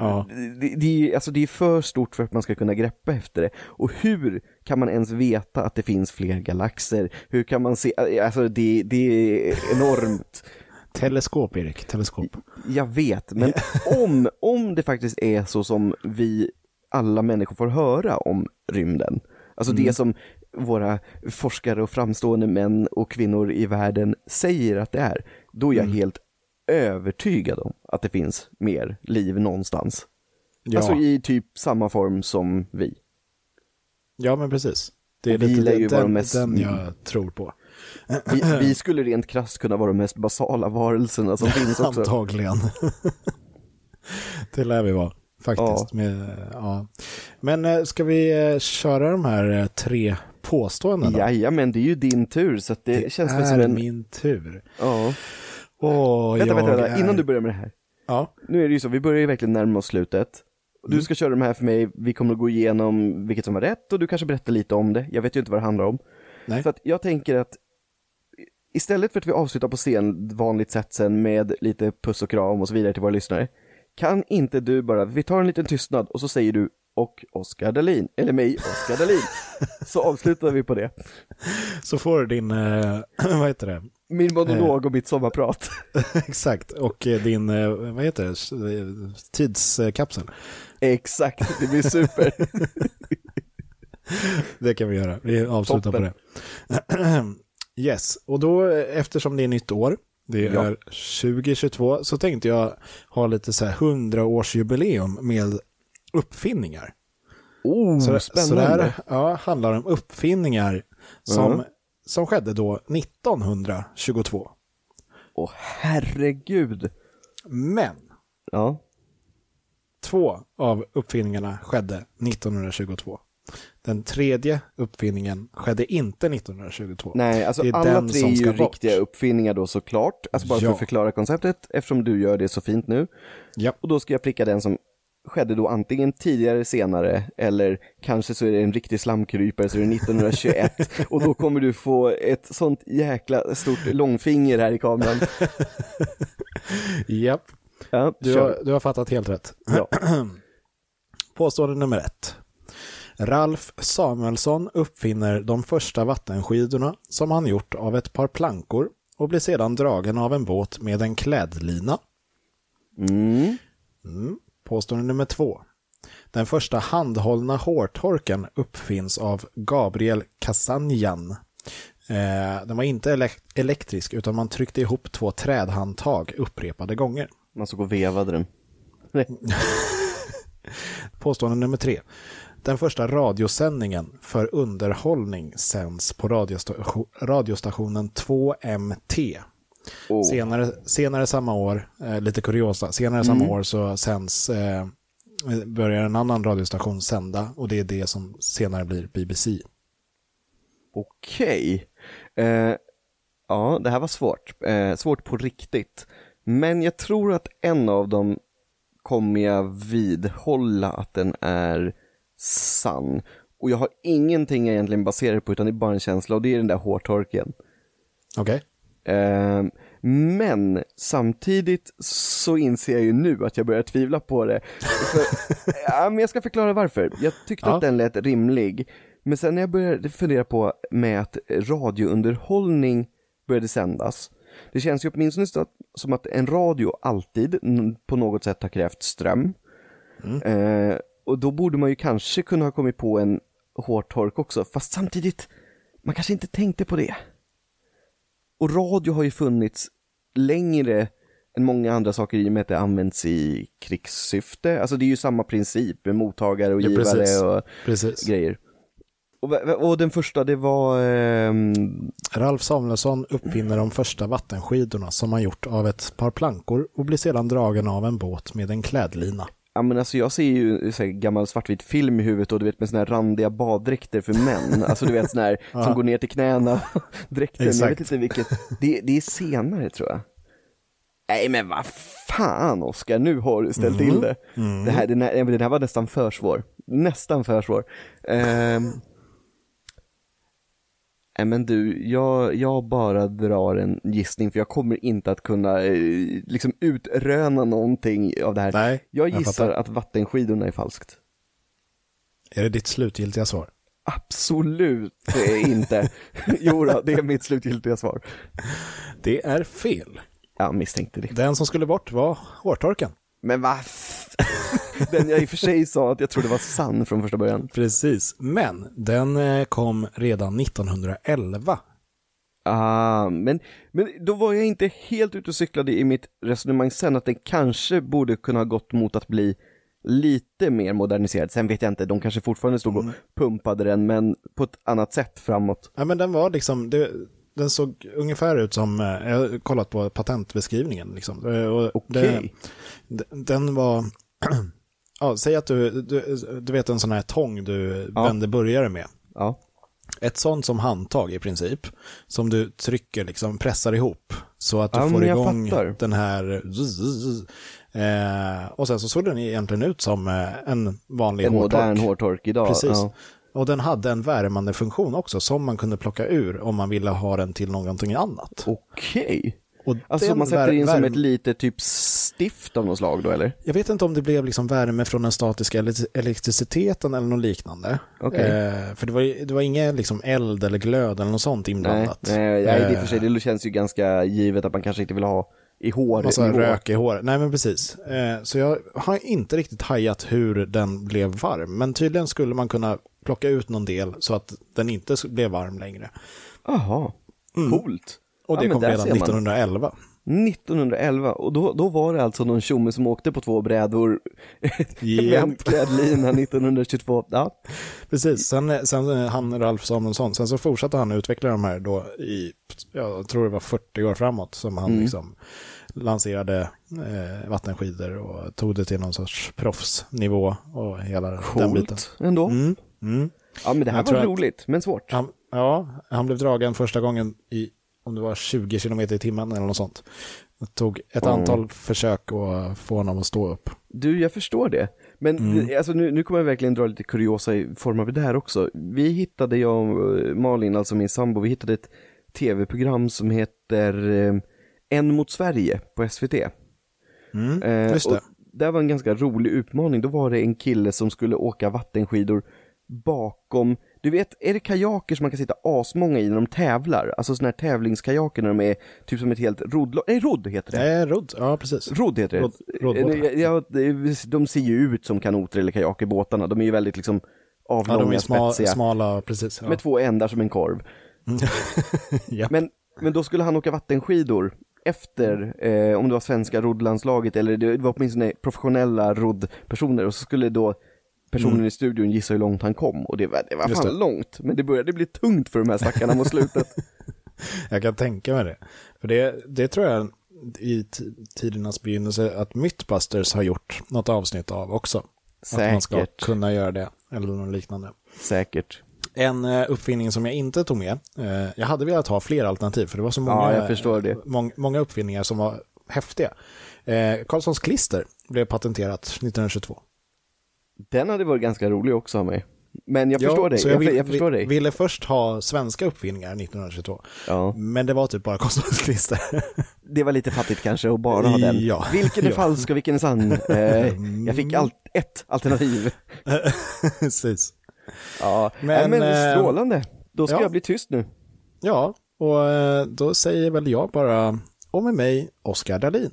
Ja. Det, det, alltså det är för stort för att man ska kunna greppa efter det. Och hur kan man ens veta att det finns fler galaxer? Hur kan man se, alltså det, det är enormt. Teleskop, Erik. Teleskop. Jag vet, men om, om det faktiskt är så som vi alla människor får höra om rymden, alltså det som våra forskare och framstående män och kvinnor i världen säger att det är, då är jag helt övertygad om att det finns mer liv någonstans. Ja, Alltså i typ samma form som vi. Ja men precis. Det är vi lite ju den, mest- den jag tror på. vi. Vi skulle rent krasst kunna vara de mest basala varelserna som finns också. Antagligen. det lär vi vara, faktiskt. Med, ja. Men eh, ska vi eh, köra de här eh, tre påståendena? Jajamän, det är ju din tur så det, det känns är väl som en... min tur. Ja. Åh, Vänta, vänta, vänta, är- innan du börjar med det här. Ja, Nu är det ju så, vi börjar ju verkligen närma oss slutet. Du ska köra de här för mig, vi kommer att gå igenom vilket som var rätt och du kanske berättar lite om det. Jag vet ju inte vad det handlar om. nej. Så att jag tänker att istället för att vi avslutar på scen vanligt sätt sen med lite puss och kram och så vidare till våra lyssnare. Kan inte du bara, vi tar en liten tystnad och så säger du och Oskar Dahlin, eller mig, Oskar Dahlin. så avslutar vi på det. Så får du din, eh, vad heter det? Min monolog och mitt sommarprat. Exakt, och eh, din, eh, vad heter det, eh, tidskapsel. Exakt, det blir super. Det kan vi göra, vi avslutar Toppen. på det. yes, och då eftersom det är nytt år, det Ja. är 2022, så tänkte jag ha lite så här 100-årsjubileum med uppfinningar. Oh, Så, spännande. så det här ja, handlar om uppfinningar som, Mm. som skedde då 1922. Åh herregud. Men Ja, två av uppfinningarna skedde 1922. Den tredje uppfinningen skedde inte 1922. nej alltså alla tre är ju bort. riktiga uppfinningar då såklart. Alltså bara för Ja. att förklara konceptet, eftersom du gör det så fint nu. Ja, Och då ska jag pricka den som skedde då antingen tidigare, senare, eller kanske så är det en riktig slamkrypare så är det 1921. och då kommer du få ett sånt jäkla stort långfinger här i kameran. Japp. Ja, Du, har, du har fattat helt rätt. Ja. Påstående nummer ett. Ralf Samuelsson uppfinner de första vattenskidorna som han gjort av ett par plankor och blir sedan dragen av en båt med en klädlina. Mm. Påstående nummer två. Den första handhållna hårtorken uppfinns av Gabriel Casanjan. Eh, den var inte elek- elektrisk utan man tryckte ihop två trädhandtag upprepade gånger. Man såg och vevade den. Påstående nummer tre. Den första radiosändningen för underhållning sänds på radiostation, radiostationen 2MT. Oh. Senare, senare samma år, eh, lite kuriosa, senare samma år så sänds, eh, börjar en annan radiostation sända och det är det som senare blir BBC. Okej. Eh, ja, det här var svårt. Eh, svårt på riktigt. Men jag tror att en av dem kommer jag vidhålla att den är sann. Och jag har ingenting jag egentligen baserar på utan det är bara en känsla och det är den där hårtorken. Okej? Eh, men samtidigt så inser jag ju nu att jag börjar tvivla på det. För, ja, men jag ska förklara varför. Jag tyckte Ja. att den lät rimlig. Men sen när jag började fundera på med att radiounderhållning började sändas. Det känns ju åtminstone som att en radio alltid på något sätt har krävt ström. Eh, och då borde man ju kanske kunna ha kommit på en hårtork också. Fast samtidigt, man kanske inte tänkte på det. Och radio har ju funnits längre än många andra saker i och med att det används i krigssyfte. Alltså det är ju samma princip med mottagare och Ja, givare precis. och Precis. grejer. Och, och den första det var, ehm, Ralf Samuelsson uppfinner de första vattenskidorna som han gjort av ett par plankor och blir sedan dragen av en båt med en klädlina. ja men alltså jag ser ju så här, gammal svartvit film i huvudet och du vet med såna här randiga baddräkter för män. Alltså du vet såna här som går ner till knäna, dräkter. Men jag vet Exakt. inte vilket, det, det är senare tror jag. Nej men vad fan Oskar, nu har du ställt till det. det här, den, här, den här var nästan för svår. Nästan för svår. Ehm, Nej men du, jag, jag bara drar en gissning för jag kommer inte att kunna eh, liksom utröna någonting av det här. Nej, jag jag gissar fattar. att vattenskidorna är falskt. Är det ditt slutgiltiga svar? Absolut inte. jo då, det är mitt slutgiltiga svar. Det är fel. Jag misstänkte det. Den som skulle bort var hårtorken. Men vad Den jag i och för sig sa att jag trodde var sann från första början. Precis, men den eh, kom redan 1911. Ah, men, men då var jag inte helt ute och cyklade i mitt resonemang sen att den kanske borde kunna ha gått mot att bli lite mer moderniserad. Sen vet jag inte, de kanske fortfarande stod och pumpade den, men på ett annat sätt framåt. Ja, men den var liksom, det, den såg ungefär ut som, eh, jag har kollat på patentbeskrivningen liksom. Eh, Okej. det- Den var, ja, säg att du, du, du vet en sån här tång du Ja. vänder burgare med. Ja. Ett sånt som handtag i princip, som du trycker, liksom pressar ihop så att du Ja, får igång fattar. den här eh, och sen så såg den egentligen ut som eh, en vanlig En hårtork. modern hårtork idag. Precis. Ja. Och den hade en värmande funktion också som man kunde plocka ur om man ville ha den till någonting annat. Okej. Och Alltså man sätter in som ett litet typ stift av något slag då eller? Jag vet inte om det blev liksom värme från den statiska ele- elektriciteten eller något liknande. Okej. Eh, för det var, det var ingen liksom eld eller glöd eller något sånt Nej, inblandat. nej, nej det är i och för Eh, sig, det känns ju ganska givet att man kanske inte vill ha i hår. Massa rök i håret. Nej men precis. Eh, så jag har inte riktigt hajat hur den blev varm. Men tydligen skulle man kunna plocka ut någon del så att den inte blev varm längre. Jaha, coolt. Och Ja, det men kom redan ser man. 1911. 1911, och då, då var det alltså någon tjomme som åkte på två brädor en klädlina 1922. Ja, Precis, sen, sen eh, han Ralf Samuelsson, sen så fortsatte han utveckla de här då i, jag tror det var 40 år framåt som han liksom lanserade eh, vattenskidor och tog det till någon sorts proffsnivå och hela den biten. coolt ändå. Mm, mm. Ja, men det här Jag var att- roligt, men svårt. Han, ja, han blev dragen första gången i, om det var 20 kilometer i timmen eller något sånt. Det tog ett Mm. antal försök att få honom att stå upp. Du, jag förstår det. Men Mm. det, alltså, nu, nu kommer jag verkligen dra lite kuriosa i form av det här också. Vi hittade, jag och eh, Malin, alltså min sambo, vi hittade ett tv-program som heter eh, En mot Sverige på SVT. Mm, Eh, just det. det var en ganska rolig utmaning. Då var det en kille som skulle åka vattenskidor bakom, du vet, är det kajaker som man kan sitta asmånga i när de tävlar? Alltså sådana här tävlingskajaker när de är typ som ett helt roddlag, nej rodd heter det. Nej, rodd, ja precis. Rodd heter det. Roddbåtar. Eh, ja, de ser ju ut som kanoter eller kajaker, båtarna. De är ju väldigt liksom Ja, avlånga, de är sma, spetsiga. smala, precis. Ja. Med två ändar som en korv. ja. Men, men då skulle han åka vattenskidor efter, eh, om det var svenska roddlandslaget eller det var åtminstone professionella roddpersoner och så skulle då personen i studion gissa hur långt han kom och det var, det var Mm. Just fan det. långt, men det började bli tungt för de här stackarna mot slutet. Jag kan tänka mig det. För det, det tror jag i tidernas begynnelse att Mythbusters har gjort något avsnitt av också. Att man ska Säkert. kunna göra det, eller något liknande. Säkert. En eh, uppfinning som jag inte tog med, eh, jag hade velat ha fler alternativ för det var så många, Ja, mång- många uppfinningar som var häftiga. Eh, Carlssons klister blev patenterat 1922. Den hade varit ganska rolig också av mig. Men jag förstår dig, så jag, vill- jag förstår dig. ville först ha svenska uppfinningar 1922, Ja. men det var typ bara Carlssons klister. Det var lite fattigt kanske att bara ha den. Ja. Vilken är Ja. falsk och vilken är sann? Eh, jag fick allt, ett alternativ. Precis. Ja, Men, men, men eh, strålande. Då ska ja. jag bli tyst nu. Ja, och eh, då säger väl jag bara, och med mig, Oskar Dahlin.